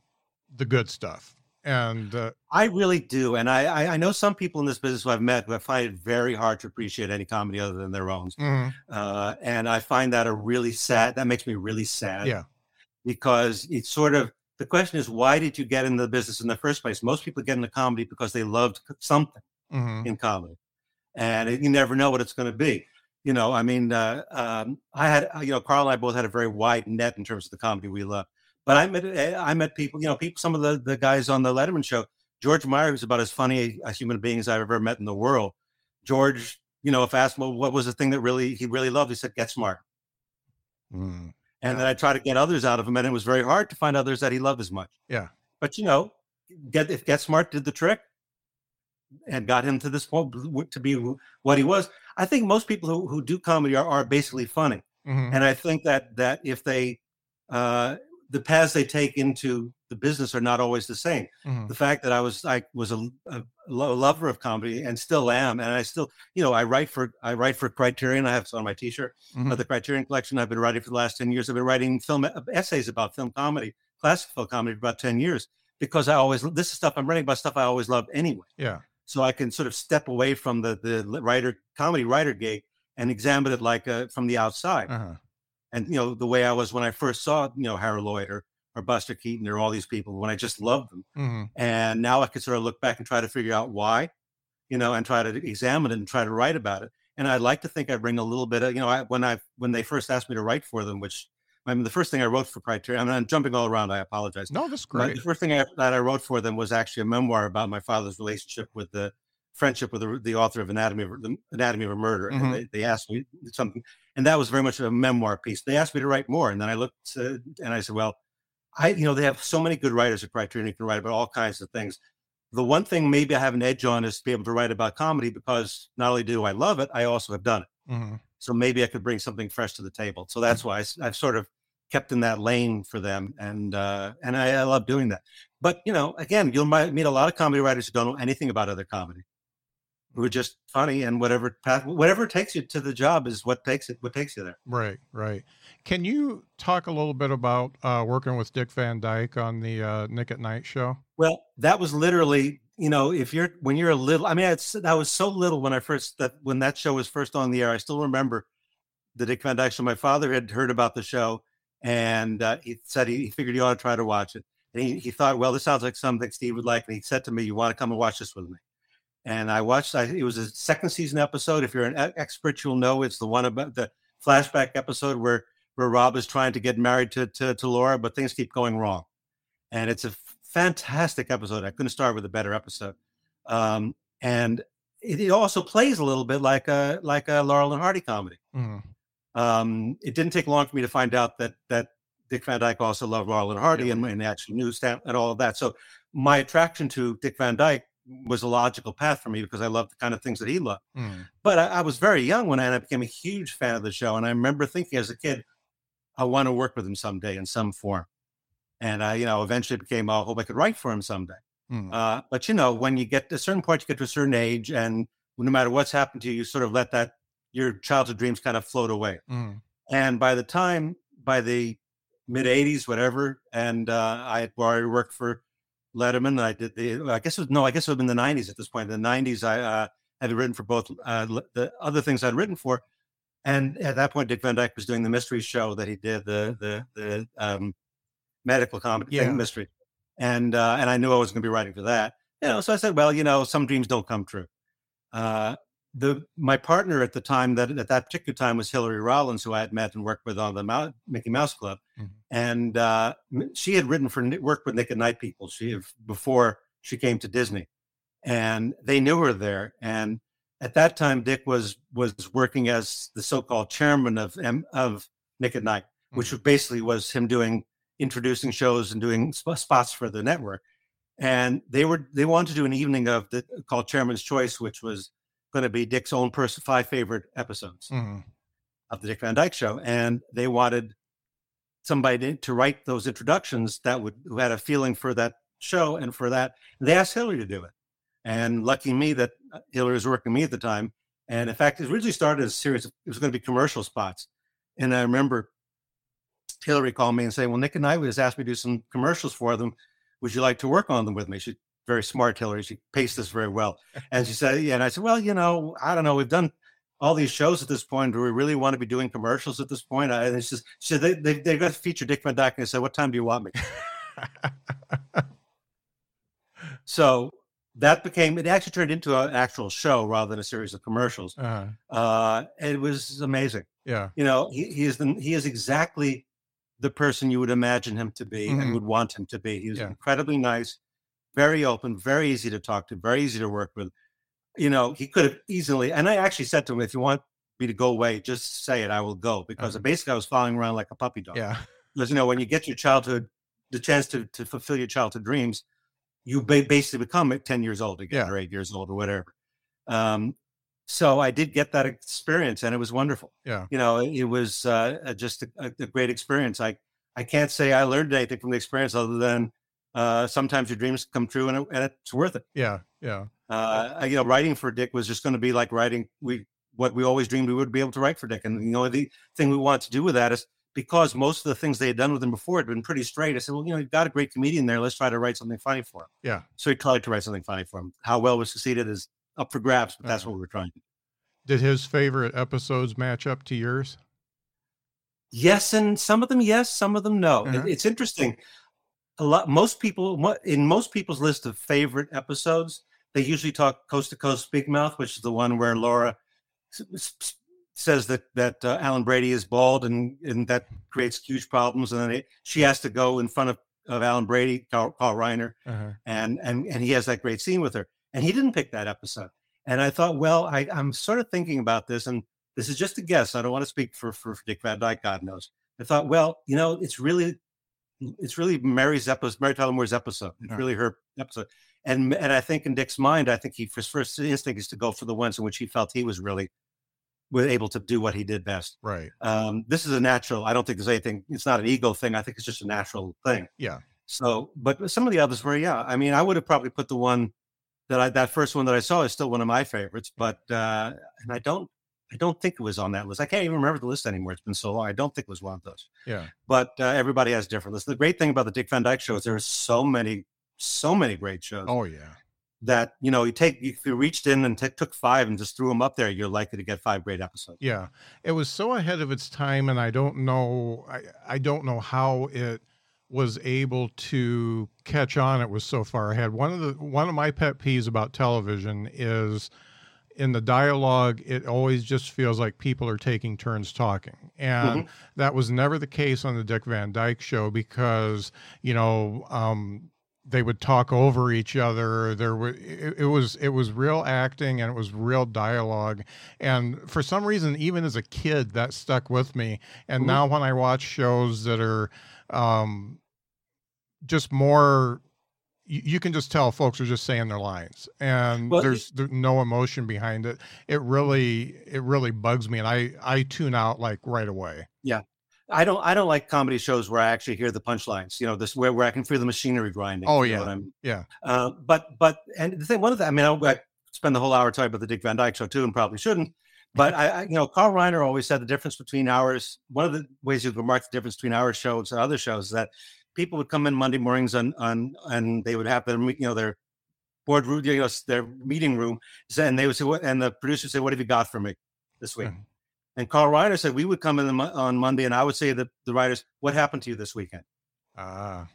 the good stuff. And uh, I really do. And I, I, I know some people in this business who I've met who I find it very hard to appreciate any comedy other than their own. mm-hmm. Uh, and I find that a really sad. That makes me really sad. yeah, because it's sort of the question is why did you get into the business in the first place? Most people get into comedy because they loved something hmm in comedy, and it, you never know what it's going to be. You know, I mean, uh, um, I had uh, you know Carl and I both had a very wide net in terms of the comedy we love. But I met eh, I met people, you know, people. Some of the the guys on the Letterman show, George Meyer was about as funny a human being as I've ever met in the world. George, you know, if asked, well, what was the thing that really he really loved, he said, "Get smart." mm And then I try to get others out of him, and it was very hard to find others that he loved as much. yeah, But you know, get if Get Smart did the trick and got him to this point to be what he was. I think most people who, who do comedy are, are basically funny, hmm and I think that that if they uh, the paths they take into the business are not always the same. hmm The fact that I was I was a, a lover of comedy and still am, and I still you know I write for I write for Criterion. I have it on my T-shirt Mhm. of the Criterion Collection. I've been writing for the last 10 years. I've been writing film uh, essays about film comedy, classic film comedy for about 10 years because I always, this is stuff I'm writing about stuff I always loved anyway. yeah, So I can sort of step away from the, the writer, comedy writer gig and examine it like uh, from the outside. uh-huh. And, you know, the way I was when I first saw, you know, Harold Lloyd or, or Buster Keaton or all these people when I just loved them. hmm And now I can sort of look back and try to figure out why, you know, and try to examine it and try to write about it. And I'd like to think I bring a little bit of, you know, I, when I when they first asked me to write for them, which I mean, the first thing I wrote for Criterion, I mean, I'm jumping all around. I apologize. No, that's But great. the first thing I, that I wrote for them was actually a memoir about my father's relationship with the friendship with the, the author of Anatomy of the Anatomy of a Murder. Mhm. And they, they asked me something, and that was very much a memoir piece. They asked me to write more, and then I looked uh, and I said, well, I you know they have so many good writers at Criterion who can write about all kinds of things. The one thing maybe I have an edge on is to be able to write about comedy because not only do I love it, I also have done it. hmm So maybe I could bring something fresh to the table. So that's why I, have sort of kept in that lane for them, and uh, and I, I love doing that. But you know, again, you'll might meet a lot of comedy writers who don't know anything about other comedy, who are just funny, and whatever path, whatever takes you to the job is what takes it, what takes you there. Right, right. Can you talk a little bit about uh, working with Dick Van Dyke on the uh, Nick at Night show? Well, that was literally, you know, if you're when you're a little, I mean, it's, I was so little when I first that when that show was first on the air. I still remember the Dick Van Dyke show. My father had heard about the show, and uh, he said he, he figured he ought to try to watch it. And he, he thought, well, this sounds like something Steve would like. And he said to me, "You want to come and watch this with me?" And I watched. I, it was a second season episode. If you're an expert, you'll know it's the one about the flashback episode where where Rob is trying to get married to to, to Laura, but things keep going wrong. And it's a fantastic episode. I couldn't start with a better episode. Um, and it, it also plays a little bit like a like a Laurel and Hardy comedy. hmm Um, it didn't take long for me to find out that that Dick Van Dyke also loved Laurel and Hardy Yeah. and, and actually knew Stan and all of that. So my attraction to Dick Van Dyke was a logical path for me because I loved the kind of things that he loved. hmm But I, I was very young when I became a huge fan of the show, and I remember thinking as a kid, I want to work with him someday in some form. And I, you know, eventually became, I hope I could write for him someday. hmm Uh, but you know, when you get to a certain point, you get to a certain age, and no matter what's happened to you, you sort of let that your childhood dreams kind of float away. hmm And by the time, by the mid '80s, whatever, and uh, I had already worked for Letterman. I did the, I guess it was no, I guess it was in the '90s at this point. In the '90s, I uh, had written for both uh, the other things I'd written for, and at that point, Dick Van Dyke was doing the mystery show that he did, the the the um, medical comedy Yeah. thing, mystery, and uh, and I knew I was going to be writing for that. You know, so I said, well, you know, some dreams don't come true. Uh, the my partner at the time that at that particular time was Hillary Rollins, who I had met and worked with on the Mou- Mickey Mouse Club, Mhm. and uh, she had written for worked with Nick at Night people. She had- before she came to Disney, and they knew her there. And at that time, Dick was was working as the so-called chairman of M- of Nick at Night, which basically was him doing introducing shows and doing sp- spots for the network. And they were they wanted to do an evening of the called Chairman's Choice, which was going to be Dick's own person five favorite episodes hmm of the Dick Van Dyke Show, and they wanted somebody to, write those introductions that would who had a feeling for that show and for that. They asked Hillary to do it, and lucky me that uh, Hillary was working me at the time. And in fact, it originally started as a series. Of, it was going to be commercial spots, and I remember Hillary called me and say, "Well, Nick at Night just asked me to do some commercials for them. Would you like to work on them with me?" She's very smart, Hillary. She paced this very well, and she said, "Yeah." And I said, "Well, you know, I don't know. We've done all these shows at this point. Do we really want to be doing commercials at this point?" I, and it's just she said they they they got to feature Dick Van Dyke, and I said, "What time do you want me?" so that became it actually turned into an actual show rather than a series of commercials. Uh-huh. Uh, it was amazing. Yeah, you know, he, he is the, he is exactly the person you would imagine him to be mm-hmm. and would want him to be. He was yeah. incredibly nice, very open, very easy to talk to, very easy to work with. You know, he could have easily, and I actually said to him, if you want me to go away, just say it, I will go. Because uh-huh. basically I was following around like a puppy dog. Yeah. Because, you know, when you get your childhood, the chance to, to fulfill your childhood dreams, you ba- basically become 10 years old again yeah. or eight years old or whatever. Um, so I did get that experience and it was wonderful. Yeah. You know, it, it was uh, just a, a, great experience. I, I can't say I learned anything from the experience other than uh, sometimes your dreams come true and, it, and it's worth it. Yeah. Yeah. Uh, you know, writing for Dick was just going to be like writing we what we always dreamed we would be able to write for Dick. And you know, the thing we wanted to do with that is because most of the things they had done with him before had been pretty straight. I said, well, you know, you've got a great comedian there. Let's try to write something funny for him. Yeah. So he tried to write something funny for him. How well we succeeded is up for grabs, but that's uh-huh. what we were trying. Did his favorite episodes match up to yours? Yes, and some of them yes, some of them no. Uh-huh. It's interesting. A lot, most people in most people's list of favorite episodes, they usually talk coast to coast big mouth, which is the one where Laura says that that uh, Alan Brady is bald and and that creates huge problems, and then it, she has to go in front of, of Alan Brady, Carl, Carl Reiner, uh-huh. and and and he has that great scene with her, and he didn't pick that episode, and I thought, well, I, I'm sort of thinking about this, and this is just a guess. I don't want to speak for for Dick Van Dyke, God knows. I thought, well, you know, it's really it's really Mary's episode, Mary Tyler Moore's episode. It's really her episode. And and I think in Dick's mind, I think he his first instinct is to go for the ones in which he felt he was really was able to do what he did best. Right. Um, this is a natural. I don't think there's anything. It's not an ego thing. I think it's just a natural thing. Yeah. So, but some of the others were, yeah. I mean, I would have probably put the one that I that first one that I saw is still one of my favorites, but uh, and I don't I don't think it was on that list. I can't even remember the list anymore. It's been so long. I don't think it was one of those. Yeah. But uh, everybody has different lists. The great thing about the Dick Van Dyke show is there are so many, so many great shows. Oh yeah that you know you take if you reached in and t- took five and just threw them up there you're likely to get five great episodes yeah it was so ahead of its time and i don't know i, I don't know how it was able to catch on it was so far ahead one of the one of my pet peeves about television is in the dialogue it always just feels like people are taking turns talking and mm-hmm. that was never the case on the dick van dyke show because you know um, they would talk over each other there was it, it, was it was real acting and it was real dialogue and for some reason even as a kid that stuck with me and mm-hmm. now when i watch shows that are um, just more you, can just tell folks are just saying their lines and well, there's, there's no emotion behind it it really it really bugs me and i i tune out like right away yeah I don't I don't like comedy shows where I actually hear the punchlines. You know, this where where I can feel the machinery grinding. Oh yeah, I mean? yeah. Uh, but but and the thing, one of the I mean, I, I spend the whole hour talking about the Dick Van Dyke show too, and probably shouldn't. But I, I, you know, Carl Reiner always said the difference between ours. One of the ways you could mark the difference between our shows and other shows is that people would come in Monday mornings on on and they would have their you know their board room, you know, their meeting room, and they would say, "What?" And the producer would say, "What have you got for me this week?" Mm-hmm. And Carl Reiner said we would come in the, on Monday, and I would say to the writers, "What happened to you this weekend?" Ah.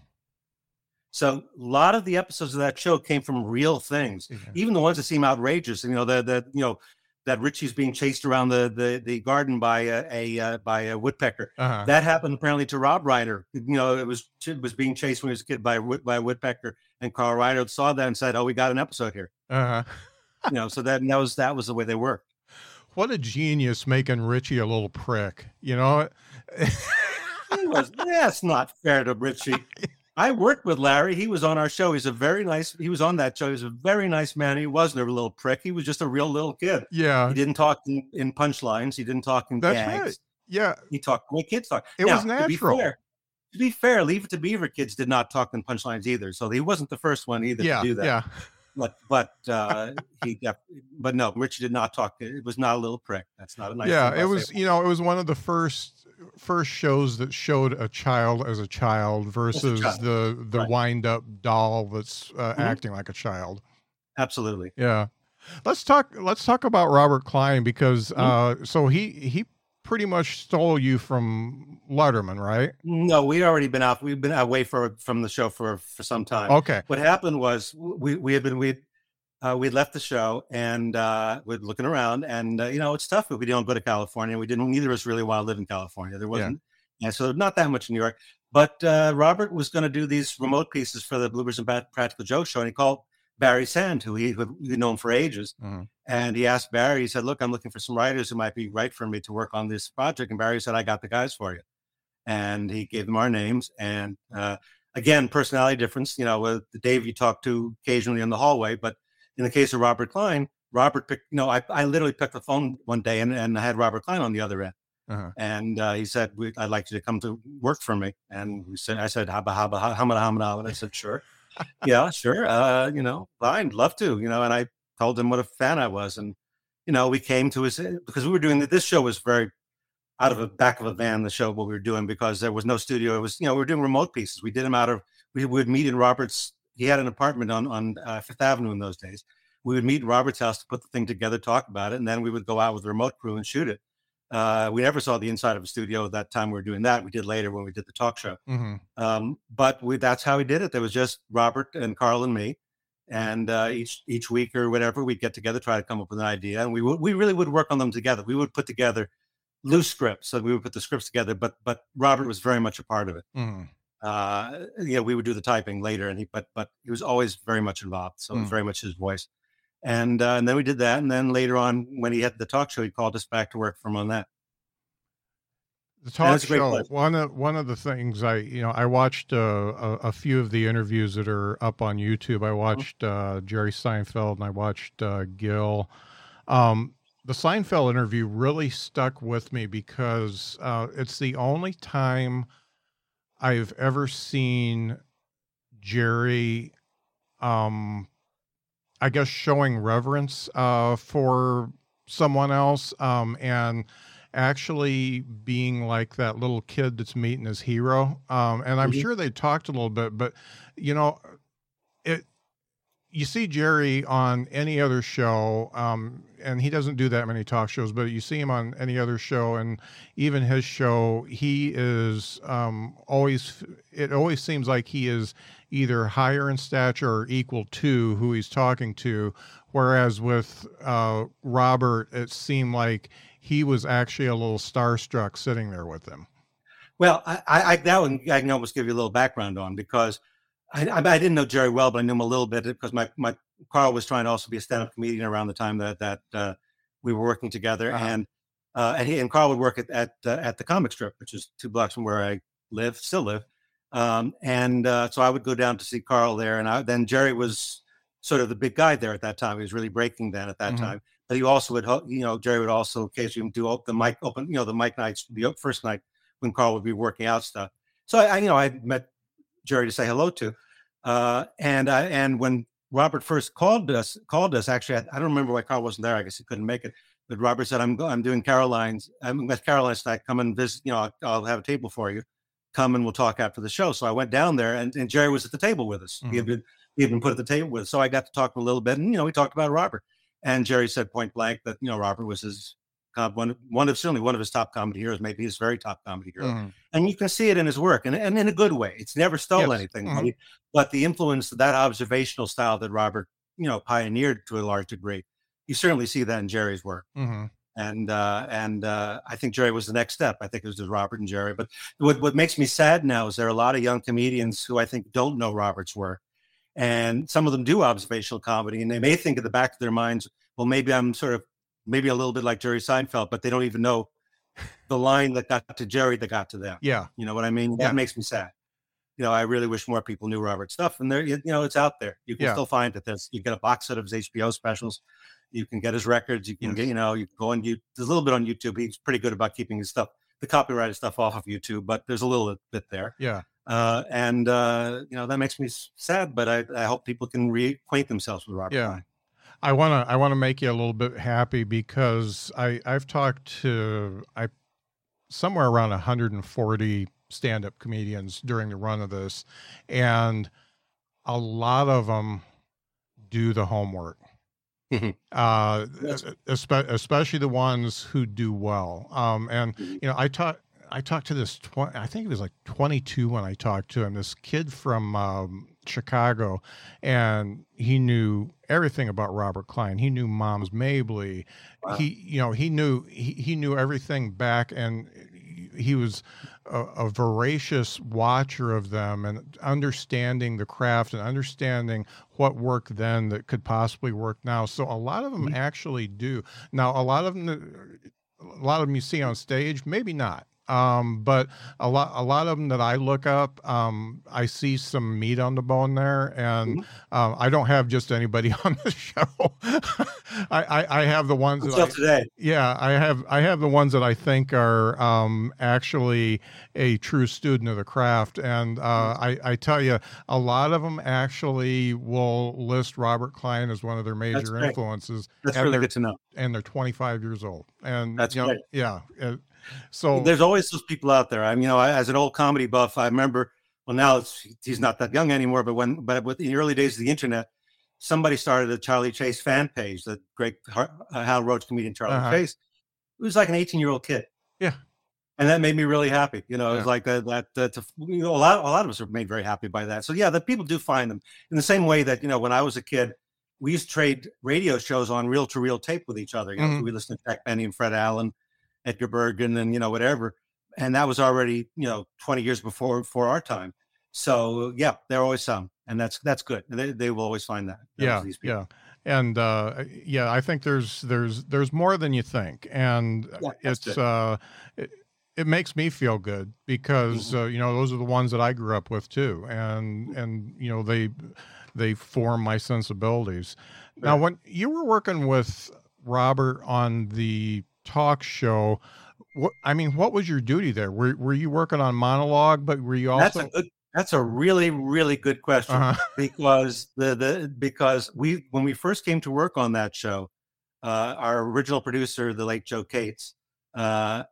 So a lot of the episodes of that show came from real things, yeah. even the ones that seem outrageous. You know, that that you know that Richie's being chased around the the, the garden by a, a uh, by a woodpecker. Uh-huh. That happened apparently to Rob Reiner. You know, it was it was being chased when he was a kid by a, by a woodpecker, and Carl Reiner saw that and said, "Oh, we got an episode here." Uh-huh. you know, so that, that was that was the way they worked what a genius making Richie a little prick. You know, was, that's not fair to Richie. I worked with Larry. He was on our show. He's a very nice. He was on that show. He's a very nice man. He wasn't a little prick. He was just a real little kid. Yeah. He didn't talk in, in punchlines. He didn't talk in That's gags. Right. Yeah. He talked the way kids talk. It now, was natural. To be, fair, to be fair, Leave It to Beaver kids did not talk in punchlines either. So he wasn't the first one either yeah, to do that. Yeah but but uh, he but no, Richie did not talk. It was not a little prick. That's not a nice. Yeah, it was. You know, it was one of the first first shows that showed a child as a child versus a child. the the right. wind up doll that's uh, mm-hmm. acting like a child. Absolutely. Yeah. Let's talk. Let's talk about Robert Klein because mm-hmm. uh, so he he pretty much stole you from Letterman, right? No, we'd already been off. We've been away for from the show for for some time. Okay. What happened was we we had been we uh, we left the show and uh, we're looking around, and uh, you know it's tough if we don't go to California. We didn't. Neither of us really want to live in California. There wasn't, yeah. and so not that much in New York. But uh, Robert was going to do these remote pieces for the Bloopers and Practical Joke show, and he called Barry Sand, who he who we known for ages, mm-hmm. and he asked Barry. He said, "Look, I'm looking for some writers who might be right for me to work on this project." And Barry said, "I got the guys for you," and he gave them our names and. Uh, again, personality difference. You know, with the Dave you talk to occasionally in the hallway, but in the case of Robert Klein, Robert picked, you know, I, I literally picked the phone one day and, and I had Robert Klein on the other end. Uh-huh. And uh, he said, I'd like you to come to work for me. And we said, I said, haba, haba, hamada, hamada. And I said, sure. yeah, sure. Uh, you know, fine, love to, you know, and I told him what a fan I was. And, you know, we came to his, because we were doing, this show was very out of the back of a van, the show, what we were doing, because there was no studio. It was, you know, we were doing remote pieces. We did them out of, we would meet in Robert's he had an apartment on on uh, Fifth Avenue in those days. We would meet in Robert's house to put the thing together, talk about it, and then we would go out with the remote crew and shoot it. Uh, we never saw the inside of a studio at that time. We were doing that. We did later when we did the talk show. Mm-hmm. Um, but we, that's how we did it. There was just Robert and Carl and me, and uh, each each week or whatever we'd get together, try to come up with an idea, and we would we really would work on them together. We would put together loose scripts, so we would put the scripts together. But but Robert was very much a part of it. Mm-hmm uh, you know, we would do the typing later, and he, but but he was always very much involved. So mm. very much his voice. And uh, and then we did that, and then later on, when he had the talk show, he called us back to work from on that. The talk show. One of one of the things I you know I watched uh, a, a, few of the interviews that are up on YouTube. I mm-hmm. watched uh, Jerry Seinfeld and I watched uh, Gil. Um, the Seinfeld interview really stuck with me because uh, it's the only time I've ever seen Jerry, um, I guess, showing reverence uh, for someone else um, and actually being like that little kid that's meeting his hero. Um, and I'm mm-hmm. sure they talked a little bit, but you know, it you see Jerry on any other show, um, and he doesn't do that many talk shows, but you see him on any other show, and even his show, he is um, always. It always seems like he is either higher in stature or equal to who he's talking to. Whereas with uh, Robert, it seemed like he was actually a little starstruck sitting there with him. Well, I, I that one I can almost give you a little background on because I, I, didn't know Jerry well, but I knew him a little bit because my, my Carl was trying to also be a stand-up comedian around the time that that uh, we were working together, uh-huh. and uh, and he and Carl would work at at, uh, at the comic strip, which is two blocks from where I live, still live, um, and uh, so I would go down to see Carl there, and I, then Jerry was sort of the big guy there at that time. He was really breaking then at that mm-hmm. time, but he also would, you know, Jerry would also occasionally do the mic open, you know, the mic nights, the first night when Carl would be working out stuff. So I, you know, I met Jerry to say hello to. Uh, and I, and when Robert first called us, called us actually, I, I, don't remember why Carl wasn't there. I guess he couldn't make it. But Robert said, "I'm I'm doing Caroline's. I'm with Caroline's tonight. Come and visit. You know, I'll, I'll, have a table for you. Come and we'll talk after the show." So I went down there, and, and Jerry was at the table with us. Mm-hmm. He had mm-hmm. been he had been put at the table with us. So I got to talk a little bit, and you know, we talked about Robert. And Jerry said point blank that you know Robert was his one one of certainly one of his top comedy heroes, maybe his very top comedy hero. Mm. And you can see it in his work, and, and in a good way. It's never stole yes. anything, mm-hmm. but the influence that observational style that Robert, you know, pioneered to a large degree, you certainly see that in Jerry's work. Mm-hmm. And uh, and uh, I think Jerry was the next step. I think it was just Robert and Jerry. But what what makes me sad now is there are a lot of young comedians who I think don't know Robert's work, and some of them do observational comedy, and they may think at the back of their minds, well, maybe I'm sort of maybe a little bit like Jerry Seinfeld, but they don't even know the line that got to Jerry that got to them. Yeah. You know what I mean? Yeah. That makes me sad. You know, I really wish more people knew Robert's stuff. And there, you know, it's out there. You can yeah. still find it. There's, you get a box set of his HBO specials. You can get his records. You can yes. get, you know, you go on you. There's a little bit on YouTube. He's pretty good about keeping his stuff, the copyrighted stuff off of YouTube, but there's a little bit there. Yeah. Uh, and uh, you know that makes me sad, but I, I hope people can reacquaint themselves with Robert. Yeah, I want to I want to make you a little bit happy because I I've talked to I somewhere around 140 stand-up comedians during the run of this, and a lot of them do the homework. Mm-hmm. Uh, especially the ones who do well. Um, and mm-hmm. you know, I taught I talked to this. Tw- I think it was like 22 when I talked to him. This kid from um, Chicago, and he knew everything about Robert Klein. He knew Moms Mabley. Wow. He, you know, he knew he, he knew everything back, and he was a, a, voracious watcher of them and understanding the craft and understanding what worked then that could possibly work now. So a lot of them mm-hmm. actually do. Now, a lot of them, a lot of them you see on stage, maybe not. Um, but a lot, a lot of them that I look up, um, I see some meat on the bone there, and mm-hmm. um, I don't have just anybody on the show. I, I, I, have the ones that I, today. Yeah, I have, I have the ones that I think are um, actually a true student of the craft, and uh, mm-hmm. I, I tell you, a lot of them actually will list Robert Klein as one of their major That's influences. That's really good to know. And they're 25 years old, and That's you know, yeah. It, so there's always those people out there. I mean, you know, as an old comedy buff, I remember. Well, now he's not that young anymore, but when but with the early days of the internet, somebody started a Charlie Chase fan page, the great uh, Hal Roach comedian Charlie uh-huh. Chase. It was like an 18 year old kid. Yeah. And that made me really happy. You know, it was like that, that, that, you know, a lot, a lot of us are made very happy by that. So yeah, the people do find them in the same way that, you know, when I was a kid, we used to trade radio shows on reel to reel tape with each other. You know, mm-hmm. we listened to Jack Benny and Fred Allen Edgar Bergen and you know whatever, and that was already you know 20 years before for our time. So yeah, there are always some, and that's that's good. They, they will always find that. Yeah, yeah, and uh, yeah, I think there's there's there's more than you think, and yeah, it's uh, it, it, makes me feel good because mm-hmm. uh, you know those are the ones that I grew up with too, and mm-hmm. and you know they they form my sensibilities. Right. Now, when you were working with Robert on the talk show. What I mean, what was your duty there? Were were you working on monologue, but were you also? That's a good. That's a really really good question uh-huh. because the the because we when we first came to work on that show, uh, our original producer, the late Joe Cates, uh,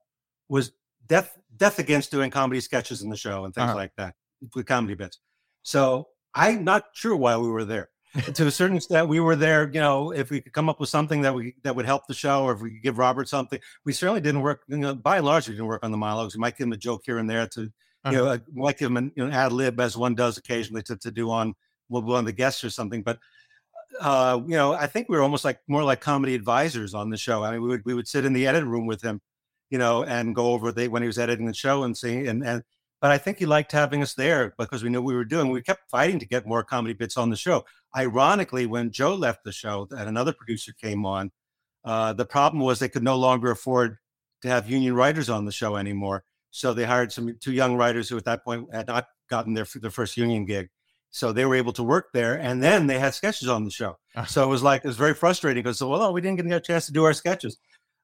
was death death against doing comedy sketches in the show and things uh-huh. like that with comedy bits. So I'm not sure why we were there to a certain extent, we were there. You know, if we could come up with something that we that would help the show, or if we could give Robert something, we certainly didn't work. You know, by and large, we didn't work on the monologues. We might give him a joke here and there to, you uh-huh. know, uh, might give him an you know, ad lib as one does occasionally to, to do on one of the guests or something. But uh, you know, I think we were almost like more like comedy advisors on the show. I mean, we would we would sit in the edit room with him, you know, and go over the when he was editing the show and see and and but I think he liked having us there because we knew we were doing. We kept fighting to get more comedy bits on the show. Ironically, when Joe left the show and another producer came on, uh, the problem was they could no longer afford to have union writers on the show anymore. So they hired some two young writers who at that point had not gotten their their first union gig. So they were able to work there, and then they had sketches on the show. Ah. So it was like it was very frustrating because well, oh, we didn't get a chance to do our sketches.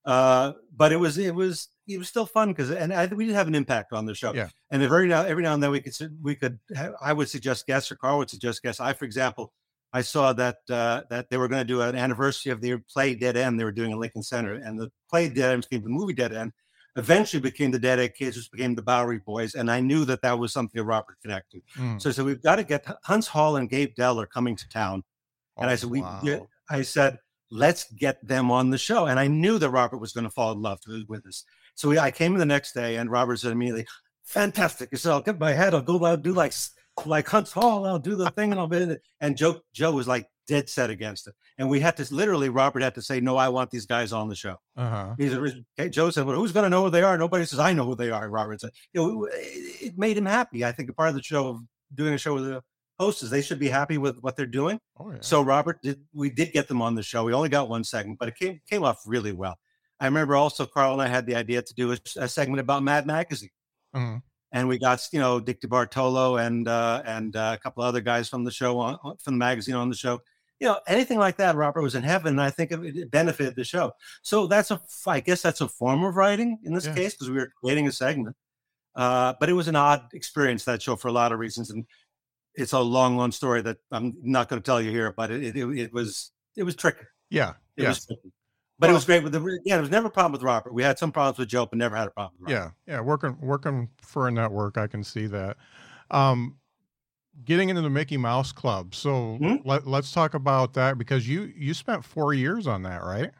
Uh, but it was it was it was still fun because and I, we did have an impact on the show. Yeah. And every now every now and then we could we could I would suggest guests or Carl would suggest guests. I, for example, I saw that uh, that they were going to do an anniversary of their play Dead End. They were doing in Lincoln Center, and the play Dead End became the movie Dead End. Eventually became the Dead End Kids, which became the Bowery Boys, and I knew that that was something that Robert connected. Mm. So, I said, we've got to get Huntz Hall and Gabe Dell are coming to town, oh, and I said, we, wow. I said, let's get them on the show. And I knew that Robert was going to fall in love with us. So we, I came in the next day, and Robert said immediately, "Fantastic!" He said, "I'll get my head. I'll go. I'll do like like Huntz Hall. I'll do the thing, and I'll be in it." And Joe Joe was like dead set against it. And we had to literally, Robert had to say, "No, I want these guys on the show." Uh-huh. He said, okay, Joe said, "Well, who's going to know who they are?" Nobody says, "I know who they are." Robert said, "You know, it made him happy. I think a part of the show of doing a show with the hosts is they should be happy with what they're doing. Oh, yeah. So Robert did we did get them on the show. We only got one segment, but it came came off really well. I remember also Carl and I had the idea to do a, a segment about Mad Magazine. Mm-hmm. And we got, you know, Dick DeBartolo and uh, and uh, a couple other guys from the show on, from the magazine on the show. You know, anything like that, Robert was in heaven. And I think it benefited the show. So that's a, I guess that's a form of writing in this yeah. case because we were creating a segment. Uh, but it was an odd experience that show for a lot of reasons, and it's a long, long story that I'm not going to tell you here. But it, it, it was it was tricky. Yeah, it yeah. But well, it was great with the yeah. There was never a problem with Robert. We had some problems with Joe, but never had a problem. Yeah, yeah. Working working for a network, I can see that. Um, getting into the Mickey Mouse Club. So mm-hmm. let, let's talk about that because you you spent four years on that, right?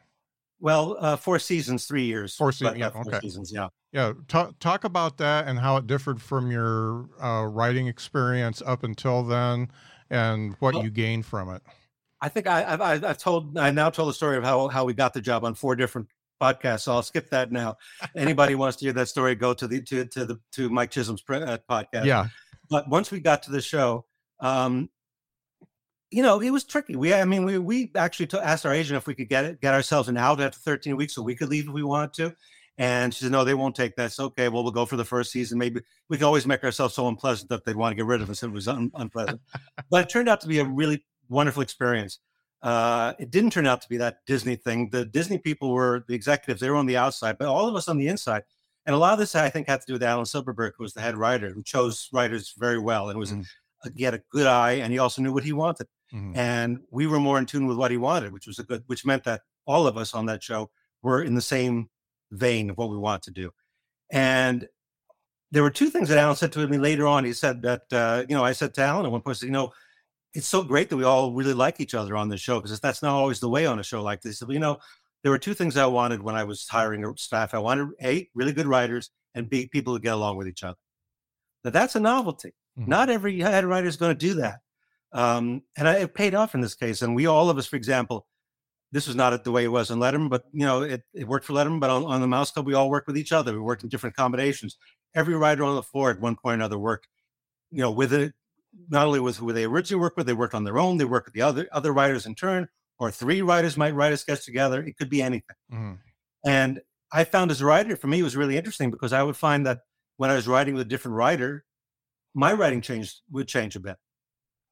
Well, uh, four seasons, three years. Four seasons, yeah, four okay. seasons, yeah. Yeah, talk talk about that and how it differed from your uh, writing experience up until then, and what well, you gained from it. I think I, have I've told I now told the story of how how we got the job on four different podcasts. So I'll skip that now. Anybody wants to hear that story, go to the to to the to Mike Chisholm's uh, podcast. Yeah. But once we got to the show, um, you know, it was tricky. We, I mean, we we actually t- asked our agent if we could get it, get ourselves an out after 13 weeks, so we could leave if we wanted to. And she said, no, they won't take that. It's okay. Well, we'll go for the first season. Maybe we can always make ourselves so unpleasant that they'd want to get rid of us. If it was un- unpleasant, but it turned out to be a really wonderful experience. Uh, it didn't turn out to be that Disney thing. The Disney people were the executives; they were on the outside, but all of us on the inside. And a lot of this, I think, had to do with Alan Silberberg, who was the head writer, who chose writers very well and was mm. a, he had a good eye, and he also knew what he wanted. Mm-hmm. And we were more in tune with what he wanted, which was a good, which meant that all of us on that show were in the same vein of what we wanted to do. And there were two things that Alan said to me later on. He said that, uh, you know, I said to Alan at one point, you know, it's so great that we all really like each other on the show because that's not always the way on a show like this. You know, there were two things I wanted when I was hiring staff. I wanted a really good writers and b people to get along with each other. Now that's a novelty. Mm-hmm. Not every head writer is going to do that. Um, and I, it paid off in this case. And we, all of us, for example, this was not the way it was on Letterman, but you know, it, it worked for Letterman. But on, on, the Mouse Club, we all worked with each other. We worked in different combinations. Every writer on the floor at one point or another worked, you know, with it. Not only with who they originally worked with, they worked on their own. They worked with the other other writers in turn, or three writers might write a sketch together. It could be anything. Mm-hmm. And I found as a writer, for me, it was really interesting because I would find that when I was writing with a different writer, my writing changed would change a bit.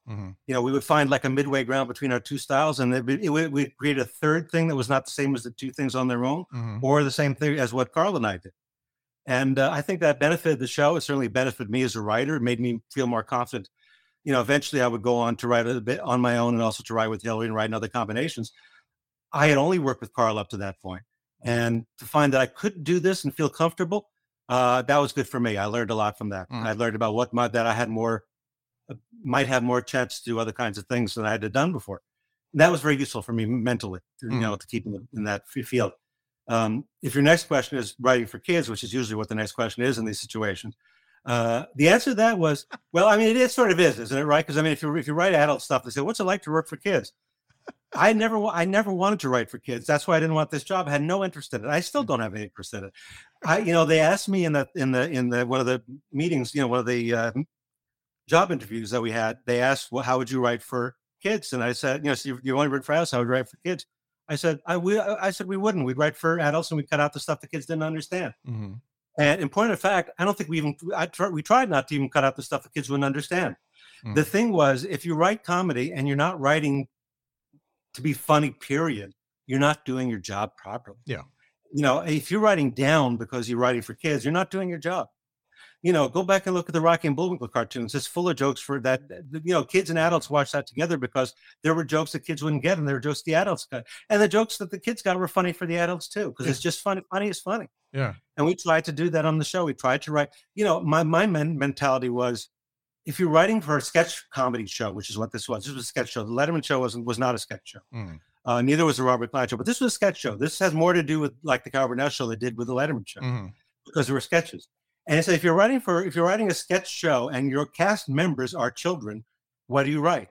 Mm-hmm. You know, we would find like a midway ground between our two styles, and it, it would we'd create a third thing that was not the same as the two things on their own, mm-hmm. or the same thing as what Carl and I did. And uh, I think that benefited the show. It certainly benefited me as a writer. It made me feel more confident. You know, eventually I would go on to write a bit on my own and also to write with Hillary and write in other combinations. I had only worked with Carl up to that point. And to find that I could do this and feel comfortable, uh, that was good for me. I learned a lot from that. Mm. I learned about what my, that I had more uh, might have more chance to do other kinds of things than I had done before. And that was very useful for me mentally, to, you know, mm. to keep in, in that field. Um, if your next question is writing for kids, which is usually what the next question is in these situations, uh, the answer to that was, well, I mean, it is sort of is, isn't it? Right? Because I mean, if you if you write adult stuff, they say, "What's it like to work for kids?" I never, I never wanted to write for kids. That's why I didn't want this job. I had no interest in it. I still don't have any interest in it. I, you know, they asked me in the in the in the one of the meetings, you know, one of the uh, job interviews that we had, they asked, well, how would you write for kids? And I said, you know, so you, you only write for us, I would write for kids. I said, I, we, I said, we wouldn't. We'd write for adults and we'd cut out the stuff the kids didn't understand. Mm-hmm. And in point of fact, I don't think we even, I tr- we tried not to even cut out the stuff the kids wouldn't understand. Mm-hmm. The thing was, if you write comedy and you're not writing to be funny, period, you're not doing your job properly. Yeah. You know, if you're writing down because you're writing for kids, you're not doing your job you know, go back and look at the Rocky and Bullwinkle cartoons. It's full of jokes for that. You know, kids and adults watch that together because there were jokes that kids wouldn't get, and there were jokes the adults got, and the jokes that the kids got were funny for the adults too, because yeah. it's just funny. Funny is funny. Yeah. And we tried to do that on the show. We tried to write. You know, my my men- mentality was, if you're writing for a sketch comedy show, which is what this was, this was a sketch show. The Letterman show wasn't was not a sketch show. Mm. Uh, neither was the Robert Klein show, but this was a sketch show. This has more to do with like the Carol Burnett show they did with the Letterman show, mm. because there were sketches. And so if you're writing for if you're writing a sketch show and your cast members are children, what do you write?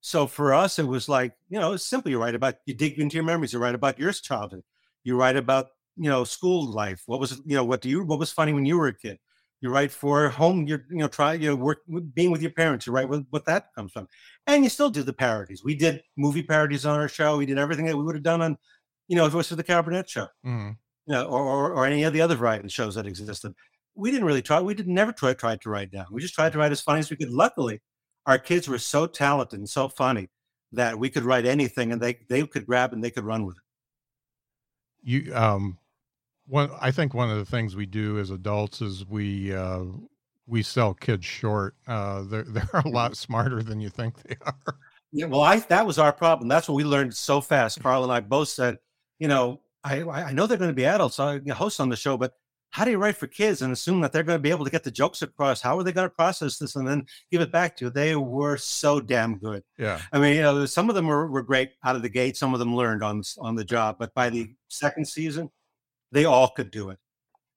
So for us, it was like, you know, it's simple. You write about you dig into your memories, you write about your childhood, you write about, you know, school life. What was, you know, what do you what was funny when you were a kid? You write for home, you're, you know, try, you know, work being with your parents, you write what, what that comes from. And you still do the parodies. We did movie parodies on our show. We did everything that we would have done on, you know, if it was for the Carol Burnett show. Mm-hmm. You know, or, or, or any of the other variety shows that existed we didn't really try. We did never try tried to write down. We just tried to write as funny as we could. Luckily, our kids were so talented and so funny that we could write anything and they they could grab and they could run with it. You um one I think one of the things we do as adults is we uh we sell kids short. Uh they're they're a lot mm-hmm. smarter than you think they are. Yeah, well I that was our problem. That's what we learned so fast. Carl and I both said you know, I I know they're going to be adults, I host on the show, but how do you write for kids and assume that they're going to be able to get the jokes across? How are they going to process this and then give it back to you? They were so damn good. Yeah. I mean, you know, some of them were, were great out of the gate. Some of them learned on on the job, but by the second season, they all could do it.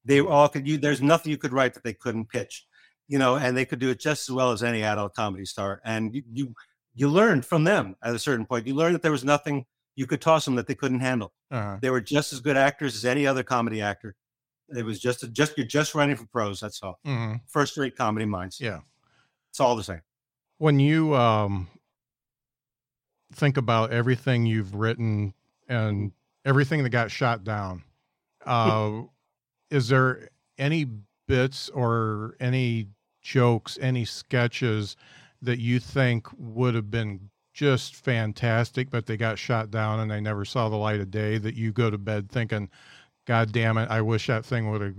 They all could. You there's nothing you could write that they couldn't pitch, you know, and they could do it just as well as any adult comedy star. And you you, you learned from them at a certain point. You learned that there was nothing you could toss them that they couldn't handle. Uh-huh. They were just as good actors as any other comedy actor. It was just a, just you're just running for pros. That's all. hmm First rate comedy minds. Yeah. It's all the same. When you um, think about everything you've written and everything that got shot down, uh, is there any bits or any jokes, any sketches that you think would have been just fantastic, but they got shot down and they never saw the light of day that you go to bed thinking, God damn it, I wish that thing would have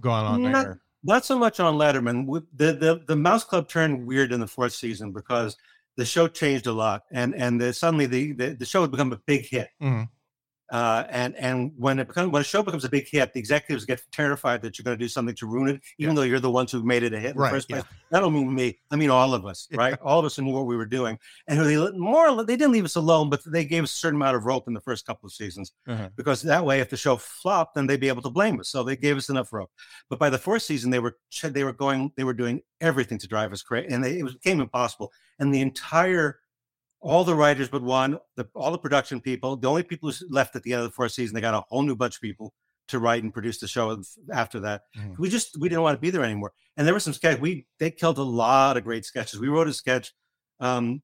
gone on Not- there. Not so much on Letterman. We- The the the Mouse Club turned weird in the fourth season because the show changed a lot, and and the, suddenly the, the the show had become a big hit. Mhm. Uh, and and when it becomes when a show becomes a big hit, the executives get terrified that you're going to do something to ruin it, even though you're the ones who made it a hit in Right, the first place. I don't mean me. I mean all of us, Yeah. right? All of us knew what we were doing, and they more. They didn't leave us alone, but they gave us a certain amount of rope in the first couple of seasons Uh-huh. because that way, if the show flopped, then they'd be able to blame us. So they gave us enough rope. But by the fourth season, they were they were going, they were doing everything to drive us crazy, and they, it was, became impossible. And the entire, all the writers but one, the, all the production people, the only people who left at the end of the fourth season, they got a whole new bunch of people to write and produce the show after that. Mhm. We just we didn't want to be there anymore. And there were some sketches. We they killed a lot of great sketches. We wrote a sketch. Um,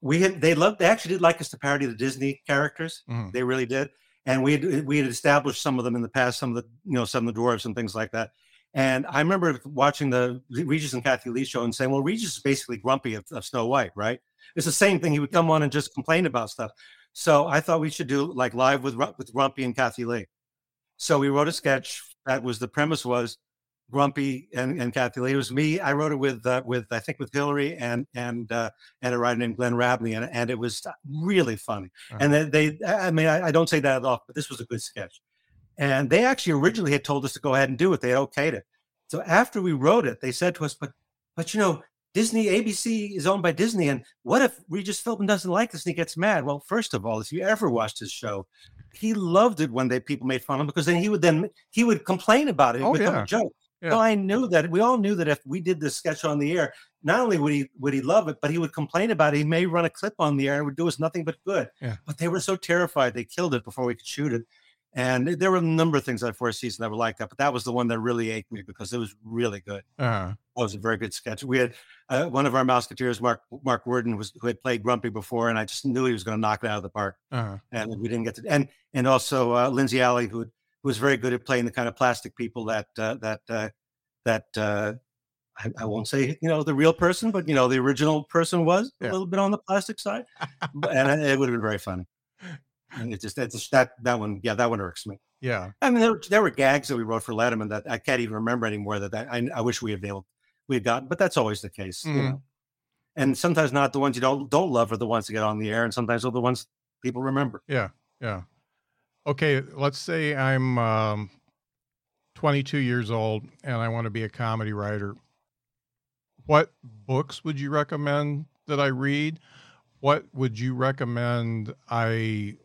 we had they loved they actually did like us to parody the Disney characters. Mhm. They really did. And we had, we had established some of them in the past, some of the you know some of the dwarves and things like that. And I remember watching the Regis and Kathie Lee show and saying, "Well, Regis is basically Grumpy of, of Snow White, right?" It's the same thing. He would come on and just complain about stuff. So I thought we should do like live with with Grumpy and Kathie Lee. So we wrote a sketch that was the premise was Grumpy and, and Kathie Lee. It was me. I wrote it with uh, with I think with Hillary and and uh, and a writer named Glenn Rabney, and, and it was really funny. Uh-huh. And they, they I mean, I, I don't say that at all, but this was a good sketch. And they actually originally had told us to go ahead and do it. They had okayed it. So after we wrote it, they said to us, "But but you know, Disney ABC is owned by Disney, and what if Regis Philbin doesn't like this and he gets mad?" Well, first of all, if you ever watched his show, he loved it when they people made fun of him because then he would then he would complain about it. It Oh, would become yeah. a joke. Yeah. So I knew that we all knew that if we did this sketch on the air, not only would he would he love it, but he would complain about it. He may run a clip on the air and would do us nothing but good. Yeah. But they were so terrified they killed it before we could shoot it. And there were a number of things that first season that were like that, but that was the one that really ached me because it was really good. Uh-huh. That was a very good sketch. We had uh, one of our Mouseketeers, Marc Marc Worden, was who had played Grumpy before, and I just knew he was going to knock it out of the park. Uh-huh. And we didn't get to and and also uh, Lindsey Alley, who who was very good at playing the kind of plastic people that uh, that uh, that uh, I, I won't say you know the real person, but you know the original person was Yeah. a little bit on the plastic side, and it would have been very funny. And it just that's just that that one, yeah, that one irks me. Yeah. I mean, there, there were gags that we wrote for Letterman that I can't even remember anymore. That, that I, I wish we had able, we had gotten, but that's always the case. You Mhm. know? And sometimes not the ones you don't don't love are the ones that get on the air, and sometimes they're the ones people remember. Yeah. Yeah. Okay. Let's say I'm um, 22 years old and I want to be a comedy writer. What books would you recommend that I read? What would you recommend I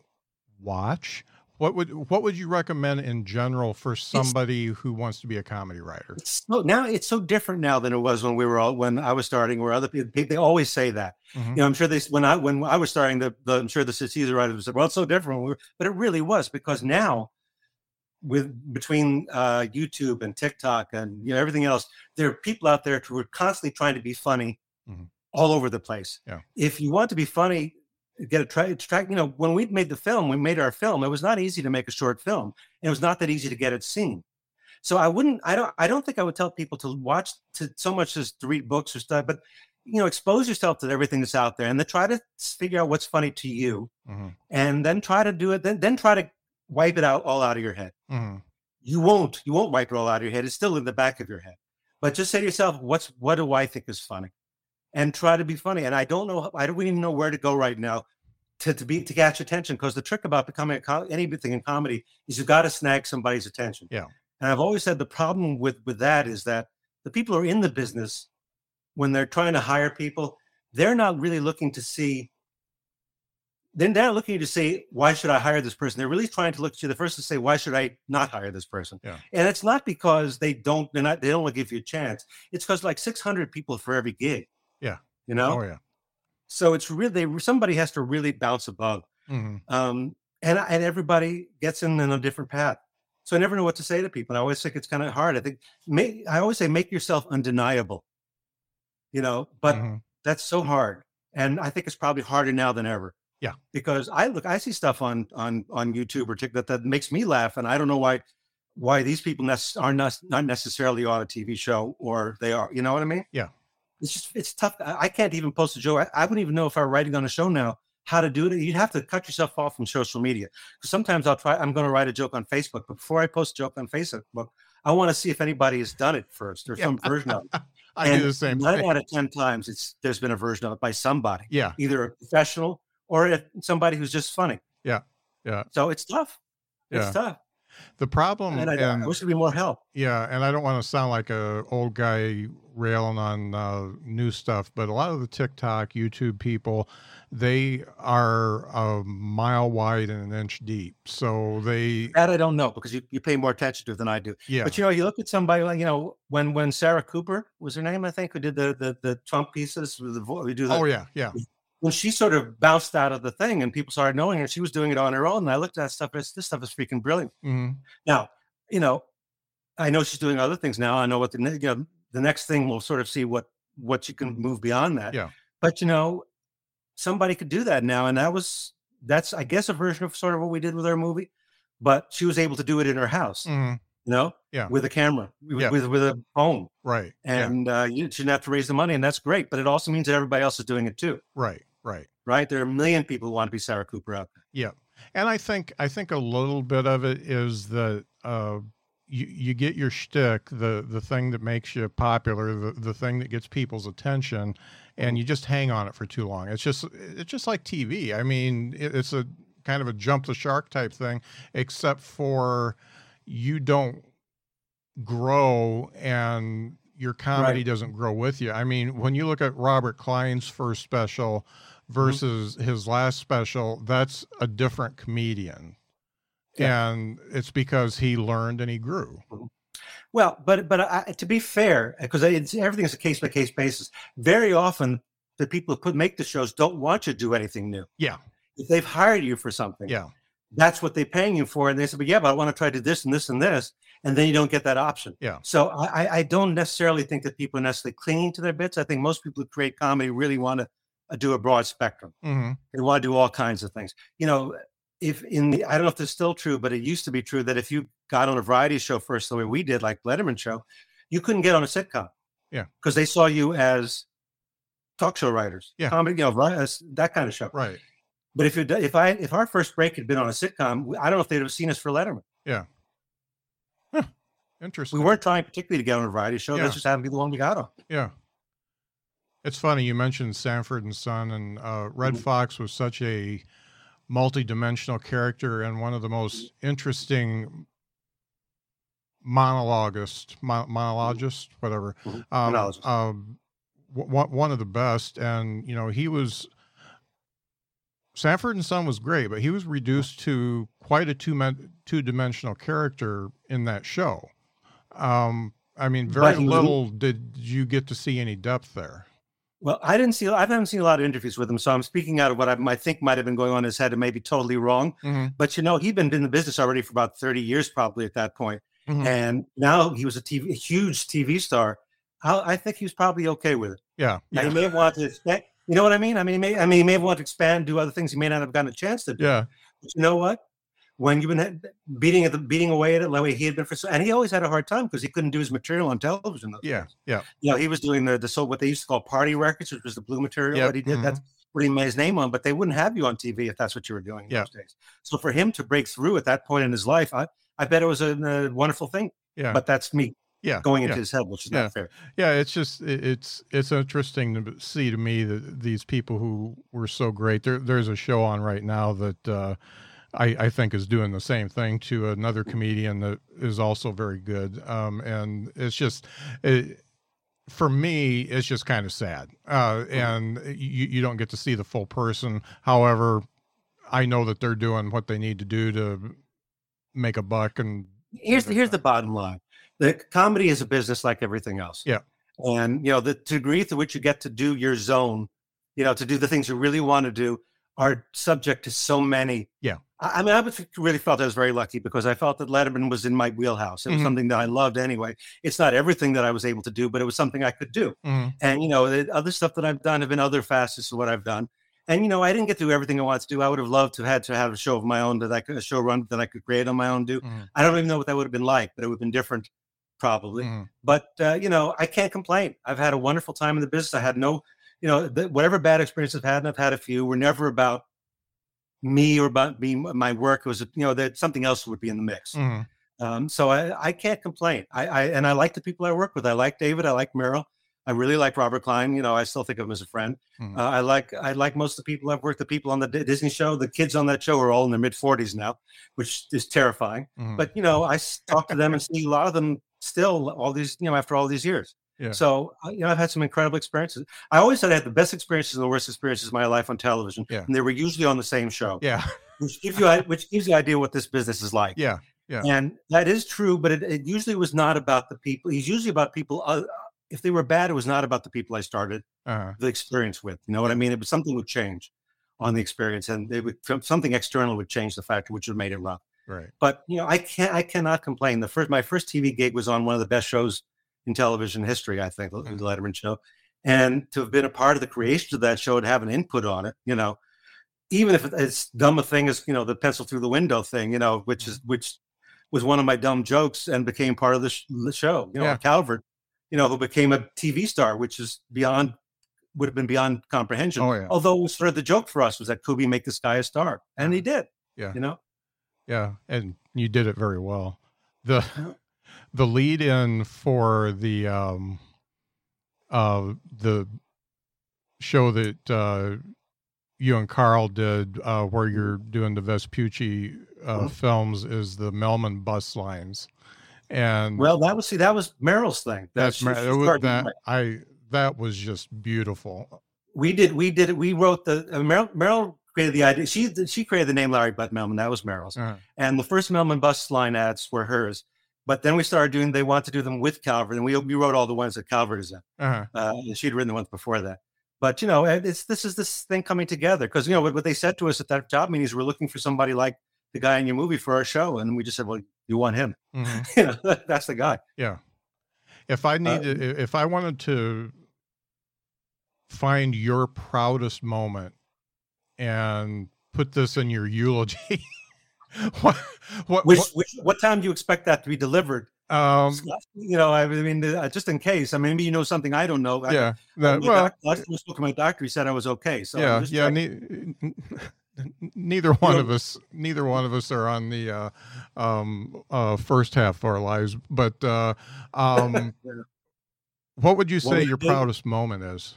watch? What would what would you recommend in general for somebody who wants to be a comedy writer? So now it's so different now than it was when we were all when I was starting. Where other people they always say that. Mhm. You know, I'm sure they when I when I was starting, the, the I'm sure the Caesar writers said, "Well, it's so different," We were- but it really was because now, with between uh, YouTube and TikTok and you know everything else, there are people out there who are constantly trying to be funny, Mhm. all over the place. Yeah. If you want to be funny, get a try. Track. You know, when we made the film, we made our film. It was not easy to make a short film. and It was not that easy to get it seen. So I wouldn't. I don't. I don't think I would tell people to watch to so much as to read books or stuff, but you know, expose yourself to everything that's out there and then try to figure out what's funny to you Mhm. and then try to do it. Then, then try to wipe it out all out of your head. Mhm. You won't, you won't wipe it all out of your head. It's still in the back of your head, but just say to yourself, what's, what do I think is funny? And try to be funny. And I don't know, I don't even know where to go right now to, to be to catch attention because the trick about becoming a, anything in comedy is you've got to snag somebody's attention. Yeah. And I've always said the problem with with that is that the people who are in the business when they're trying to hire people, they're not really looking to see. Then they're looking to say, why should I hire this person? They're really trying to look you the first to say, why should I not hire this person? Yeah. And it's not because they don't, they're not, they don't want to give you a chance. It's because like 600 people for every gig. Yeah. You know? Oh yeah. So it's really somebody has to really bounce above, hmm um, and and everybody gets in, in a different path. So I never know what to say to people. And I always think it's kind of hard. I think make, I always say make yourself undeniable. You know, but hmm that's so hard, and I think it's probably harder now than ever. Yeah. because I look, I see stuff on on on YouTube or TikTok that makes me laugh, and I don't know why why these people nec- are not not necessarily on a TV show or they are. You know what I mean? Yeah. It's just it's tough. I I can't even post a joke. I, I wouldn't even know if I were writing on a show now how to do it. You'd have to cut yourself off from social media. Because sometimes I'll try. I'm going to write a joke on Facebook, but before I post a joke on Facebook, I want to see if anybody has done it first or Yeah. some version of it. I And do the same Nine thing. out of ten times, it's there's been a version of it by somebody, Yeah. either a professional or somebody who's just funny. Yeah. Yeah. So it's tough. It's Yeah. tough. The problem, And I, and I wish there'd be more help. yeah, and I don't want to sound like a old guy railing on uh, new stuff, but a lot of the TikTok, YouTube people, they are a mile wide and an inch deep. So they, That I don't know because you, you pay more attention to it than I do. yeah, But you know, you look at somebody like you know when when Sarah Cooper was her name, I think, who did the the, the Trump pieces with the vo- we do the, oh yeah, yeah, when she sort of bounced out of the thing and people started knowing her, she was doing it on her own. And I looked at that stuff. This, this stuff is freaking brilliant. hmm Now, you know, I know she's doing other things now. I know what the you know, the next thing we'll sort of see what what you can move beyond that. Yeah. But you know, somebody could do that now, and that was that's I guess a version of sort of what we did with our movie, but she was able to do it in her house. hmm You know, Yeah. with a camera, with Yeah. with, with a phone, right, yeah, and uh, you shouldn't have to raise the money, and that's great. But it also means that everybody else is doing it too, right, right. right? There are a million people who want to be Sarah Cooper out there. Yeah, and I think I think a little bit of it is that uh, you you get your shtick, the the thing that makes you popular, the the thing that gets people's attention, and you just hang on it for too long. It's just it's just like TV. I mean, it, it's a kind of a jump the shark type thing, except for you don't grow and your comedy Right. doesn't grow with you. I mean, when you look at Robert Klein's first special Mm-hmm. versus his last special, that's a different comedian. And it's because he learned and he grew. Mm-hmm. Well, but but I, to be fair, because everything is a case by case basis. Very often, the people who put make the shows don't want you to do anything new. Yeah. If they've hired you for something, Yeah. that's what they're paying you for. And they say, but yeah, but I want to try to do this and this and this. And then you don't get that option. Yeah. So I, I- don't necessarily think that people are necessarily clinging to their bits. I think most people who create comedy really want to do a broad spectrum. hmm They want to do all kinds of things. You know, if in the, I don't know if this is still true, but it used to be true that if you got on a variety show first, the way we did, like Letterman show, you couldn't get on a sitcom. Yeah. Because they saw you as talk show writers. Yeah. Comedy, you know, that kind of show. Right. But if you if I if our first break had been on a sitcom, I don't know if they'd have seen us for Letterman. Yeah. Interesting. We weren't trying particularly to get on a variety show. Yeah. That's just happened to be the one we got on. Yeah. It's funny you mentioned Sanford and Son, and uh, Redd Mhm. Foxx was such a multi-dimensional character and one of the Mm-hmm. most interesting monologist, mo- monologist, whatever. Mhm. Um, Monologist. um, w- one of the best, and you know he was. Sanford and Son was great, but he was reduced to quite a two men, two dimensional character in that show. Um, I mean, very But he was- little did you get to see any depth there. Well, I didn't see. I haven't seen a lot of interviews with him, so I'm speaking out of what I might think might have been going on in his head, and maybe totally wrong. Mhm, But you know, he'd been in the business already for about 30 years, probably at that point. mhm. and now he was a TV, a huge TV star. I, I think he was probably okay with it. Yeah, Now, yeah, he may have wanted to expand. You know what I mean? I mean, he may. I mean, he may have wanted to expand, do other things. He may not have gotten a chance to. do. yeah, But you know what? When you've been beating at the beating away at it, the way he had been for so, and he always had a hard time because he couldn't do his material on television. yeah, days. yeah, You know, he was doing the the so what they used to call party records, which was the blue material Yep, that he did. That's what he made his name on. But they wouldn't have you on TV if that's what you were doing in Yeah. those days. So for him to break through at that point in his life, I I bet it was a, a wonderful thing. yeah. But that's me. yeah going into yeah. his head, which is Yeah. not fair. Yeah, it's just it- it's it's interesting to see to me that these people who were so great. There, there's a show on right now that uh, I, I think is doing the same thing to another comedian that is also very good. Um, and it's just it, for me, it's just kind of sad. Uh, and you you don't get to see the full person. However, I know that they're doing what they need to do to make a buck and Here's the, here's the bottom line: the comedy is a business like everything else. Yeah. and you know the degree to which you get to do your zone, you know, to do the things you really want to do, are subject to so many. Yeah. I, mean, I really felt I was very lucky because I felt that Letterman was in my wheelhouse. It was Mhm. something that I loved anyway. It's not everything that I was able to do, but it was something I could do. Mhm. And you know, the other stuff that I've done have been other facets of what I've done. And you know, I didn't get to do everything I wanted to do. I would have loved to have had to have a show of my own that I could a show run that I could create on my own. Do Mhm. I don't even know what that would have been like, but it would have been different, probably. Mhm. But uh, you know, I can't complain. I've had a wonderful time in the business. I had no, you know, the, whatever bad experiences I've had, and I've had a few, were never about me or about me, my work. Was, you know, that something else would be in the mix. Mhm. Um, so I, I can't complain. I, I and I like the people I work with. I like David. I like Merrill. I really like Robert Klein. You know, I still think of him as a friend. Mhm. Uh, I like I like most of the people I've worked. The people on the D- Disney show, the kids on that show are all in their mid forties now, which is terrifying. Mhm. But you know, I talk to them and see a lot of them still all these you know after all these years. Yeah. So uh, you know, I've had some incredible experiences. I always said I had the best experiences and the worst experiences of my life on television, Yeah. and they were usually on the same show, yeah, which gives you which gives you an idea what this business is like. yeah, Yeah. And that is true, but it, it usually was not about the people. He's usually about people. Uh, if they were bad, it was not about the people I started uh, the experience with. You know what I mean? It was something would change on the experience, and they would something external would change the factor, which would made it rough. right. But you know, I can't. I cannot complain. The first, my first TV gig was on one of the best shows in television history. I think the the mm. Letterman show, and to have been a part of the creation of that show and have an input on it, you know, even if it's dumb a thing as you know the pencil through the window thing, you know, which is mm. which was one of my dumb jokes and became part of the, sh- the show. You know, Yeah. Calvert, you know, who became a TV star, which is beyond would have been beyond comprehension. Oh, yeah. Although it was sort of the joke for us was that Kubi make this guy a star, and he did. Yeah. you know. Yeah, and you did it very well. The. The lead in for the um uh the show that uh you and Carl did uh where you're doing the Vespucci uh Mhm. films is the Melman bus lines. And Well, that was see, that was Merrill's thing. That that's she it was- that. I that was just beautiful. we did, we did. We wrote the uh, Merrill. Meryl created the idea. She she created the name Larry Bud Melman. That was Merrill's. Uh, And the first Melman bus line ads were hers. But then we started doing. They want to do them with Calvert, and we we wrote all the ones that Calvert is in. uh, Uh, and she'd written the ones before that. But you know, it's this is this thing coming together because you know what, what they said to us at that job meeting is we're looking for somebody like the guy in your movie for our show, and we just said, well, you want him? mhm. you know, that- that's the guy. Yeah. If I needed, if I wanted to find your proudest moment and put this in your eulogy, what, what, Which, which what time do you expect that to be delivered? um, you know, I mean, uh, just in case. I mean, maybe you know something I don't know. Yeah, I, that, well, doc- last time I spoke to my doctor, he said I was okay. So yeah, yeah. Ne- neither one know- of us, neither one of us are on the uh, um, uh, first half of our lives. But uh, um, Yeah. what would you say your proudest moment is?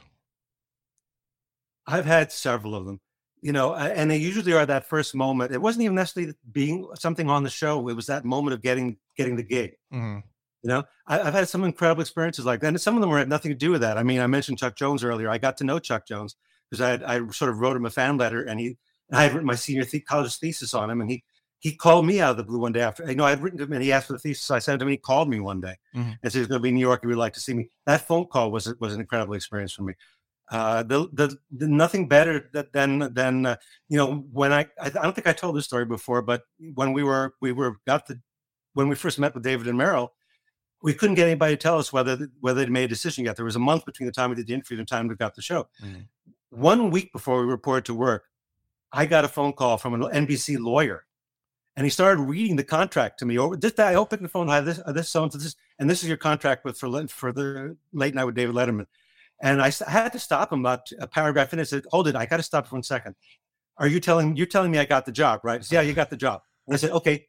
I've had several of them, you know, and they usually are that first moment. It wasn't even necessarily being something on the show. It was that moment of getting getting the gig. Mhm. You know, I, I've had some incredible experiences like that, and some of them were had nothing to do with that. I mean, I mentioned Chuck Jones earlier. I got to know Chuck Jones because I had, I sort of wrote him a fan letter, and he I had written my senior the- college thesis on him, and he he called me out of the blue one day after. You know, I had written to him, and he asked for the thesis. I sent him. He called me one day Mhm. and said he's going to be in New York. He would like to see me. That phone call was was an incredible experience for me. Uh, the, the the nothing better than than uh, you know when I, I I don't think I told this story before, but when we were we were got the when we first met with David and Merrill, we couldn't get anybody to tell us whether whether they'd made a decision yet. There was a month between the time we did the interview and the time we got the show. Mhm. One week before we reported to work, I got a phone call from an NBC lawyer, and he started reading the contract to me. Over this, I opened the phone. I this uh, this so and so this, and this is your contract with for for the late night with David Letterman. And I had to stop him about a paragraph in. I said, "Hold it, I got to stop for one second. Are you telling you're telling me I got the job, right?" Said, yeah, you got the job. And I said, "Okay,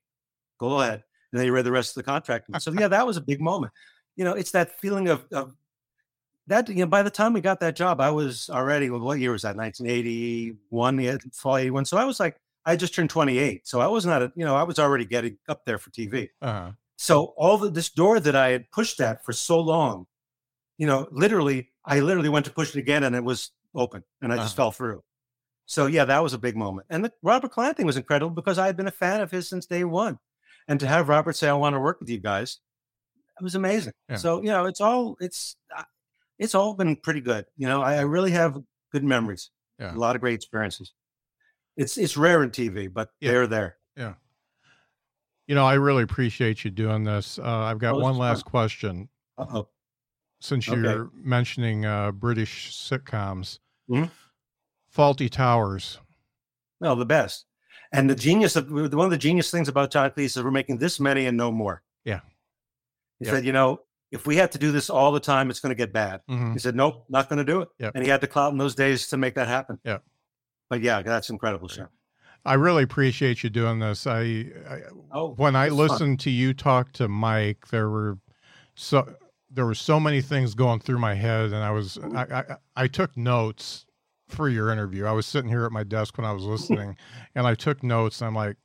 go ahead." And then he read the rest of the contract. So yeah, that was a big moment. you know, it's that feeling of, of that. You know, by the time we got that job, I was already. What year was that? 1981, yeah, fall 81. So I was like, I just turned 28. So I was not, a, you know, I was already getting up there for TV. Uh-huh. So all the, this door that I had pushed at for so long, you know, literally, I literally went to push it again and it was open and I just uh-huh. fell through. So yeah, that was a big moment. And the Robert Klein thing was incredible because I had been a fan of his since day one. And to have Robert say, I want to work with you guys, it was amazing. Yeah. So, you know, it's all, it's, it's all been pretty good. You know, I, I really have good memories, yeah. a lot of great experiences. It's, it's rare in TV, but yeah. they're there. Yeah. You know, I really appreciate you doing this. Uh, I've got oh, one last fun. question. Uh-oh. Since you're mentioning uh, British sitcoms, mm-hmm. Fawlty Towers. No, the best. And the genius of one of the genius things about John Cleese is we're making this many and no more. Yeah. He yep. said, you know, if we had to do this all the time, it's going to get bad. Mm-hmm. He said, nope, not going to do it. Yep. And he had to clout in those days to make that happen. Yeah. But yeah, that's incredible show. I really appreciate you doing this. I, I oh, when I listened fun. to you talk to Mike, there were so there were so many things going through my head, and I was I, I, I took notes for your interview. I was sitting here at my desk when I was listening, and I took notes. I'm like,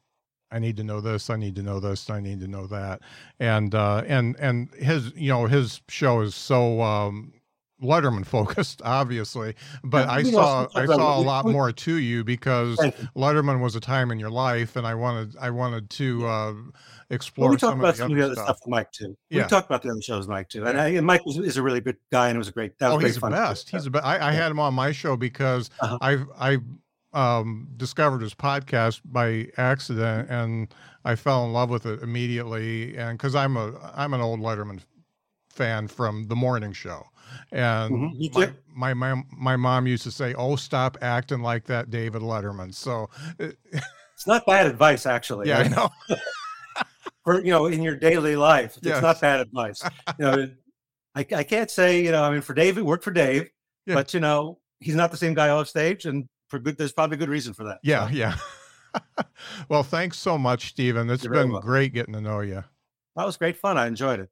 I need to know this. I need to know this. I need to know that. And uh, and and his you know his show is so um, Letterman focused, obviously, but yeah, I saw I saw a lot more to you because Letterman was a time in your life, and I wanted I wanted to uh, explore. Well, we talked about some of the other stuff. Mike too. Yeah. We talked about the other shows Mike too, and, I, and Mike was, is a really good guy, and it was a great. That was oh, he's the best. He's the best. I, I had him on my show because uh-huh. I've I um, discovered his podcast by accident, and I fell in love with it immediately. And because I'm a I'm an old Letterman fan from the morning show. And mm-hmm. my, my, my my mom used to say, "Oh, stop acting like that, David Letterman." So it's not bad advice, actually. Yeah, right? I know. For you know, in your daily life, it's yes. not bad advice. You know, I, I can't say you know. I mean, for Dave, it worked for Dave, yeah. but you know, he's not the same guy off stage, and for good, there's probably a good reason for that. Yeah, so. yeah. well, thanks so much, Stephen. It's You're been great getting to know you. That was great fun. I enjoyed it.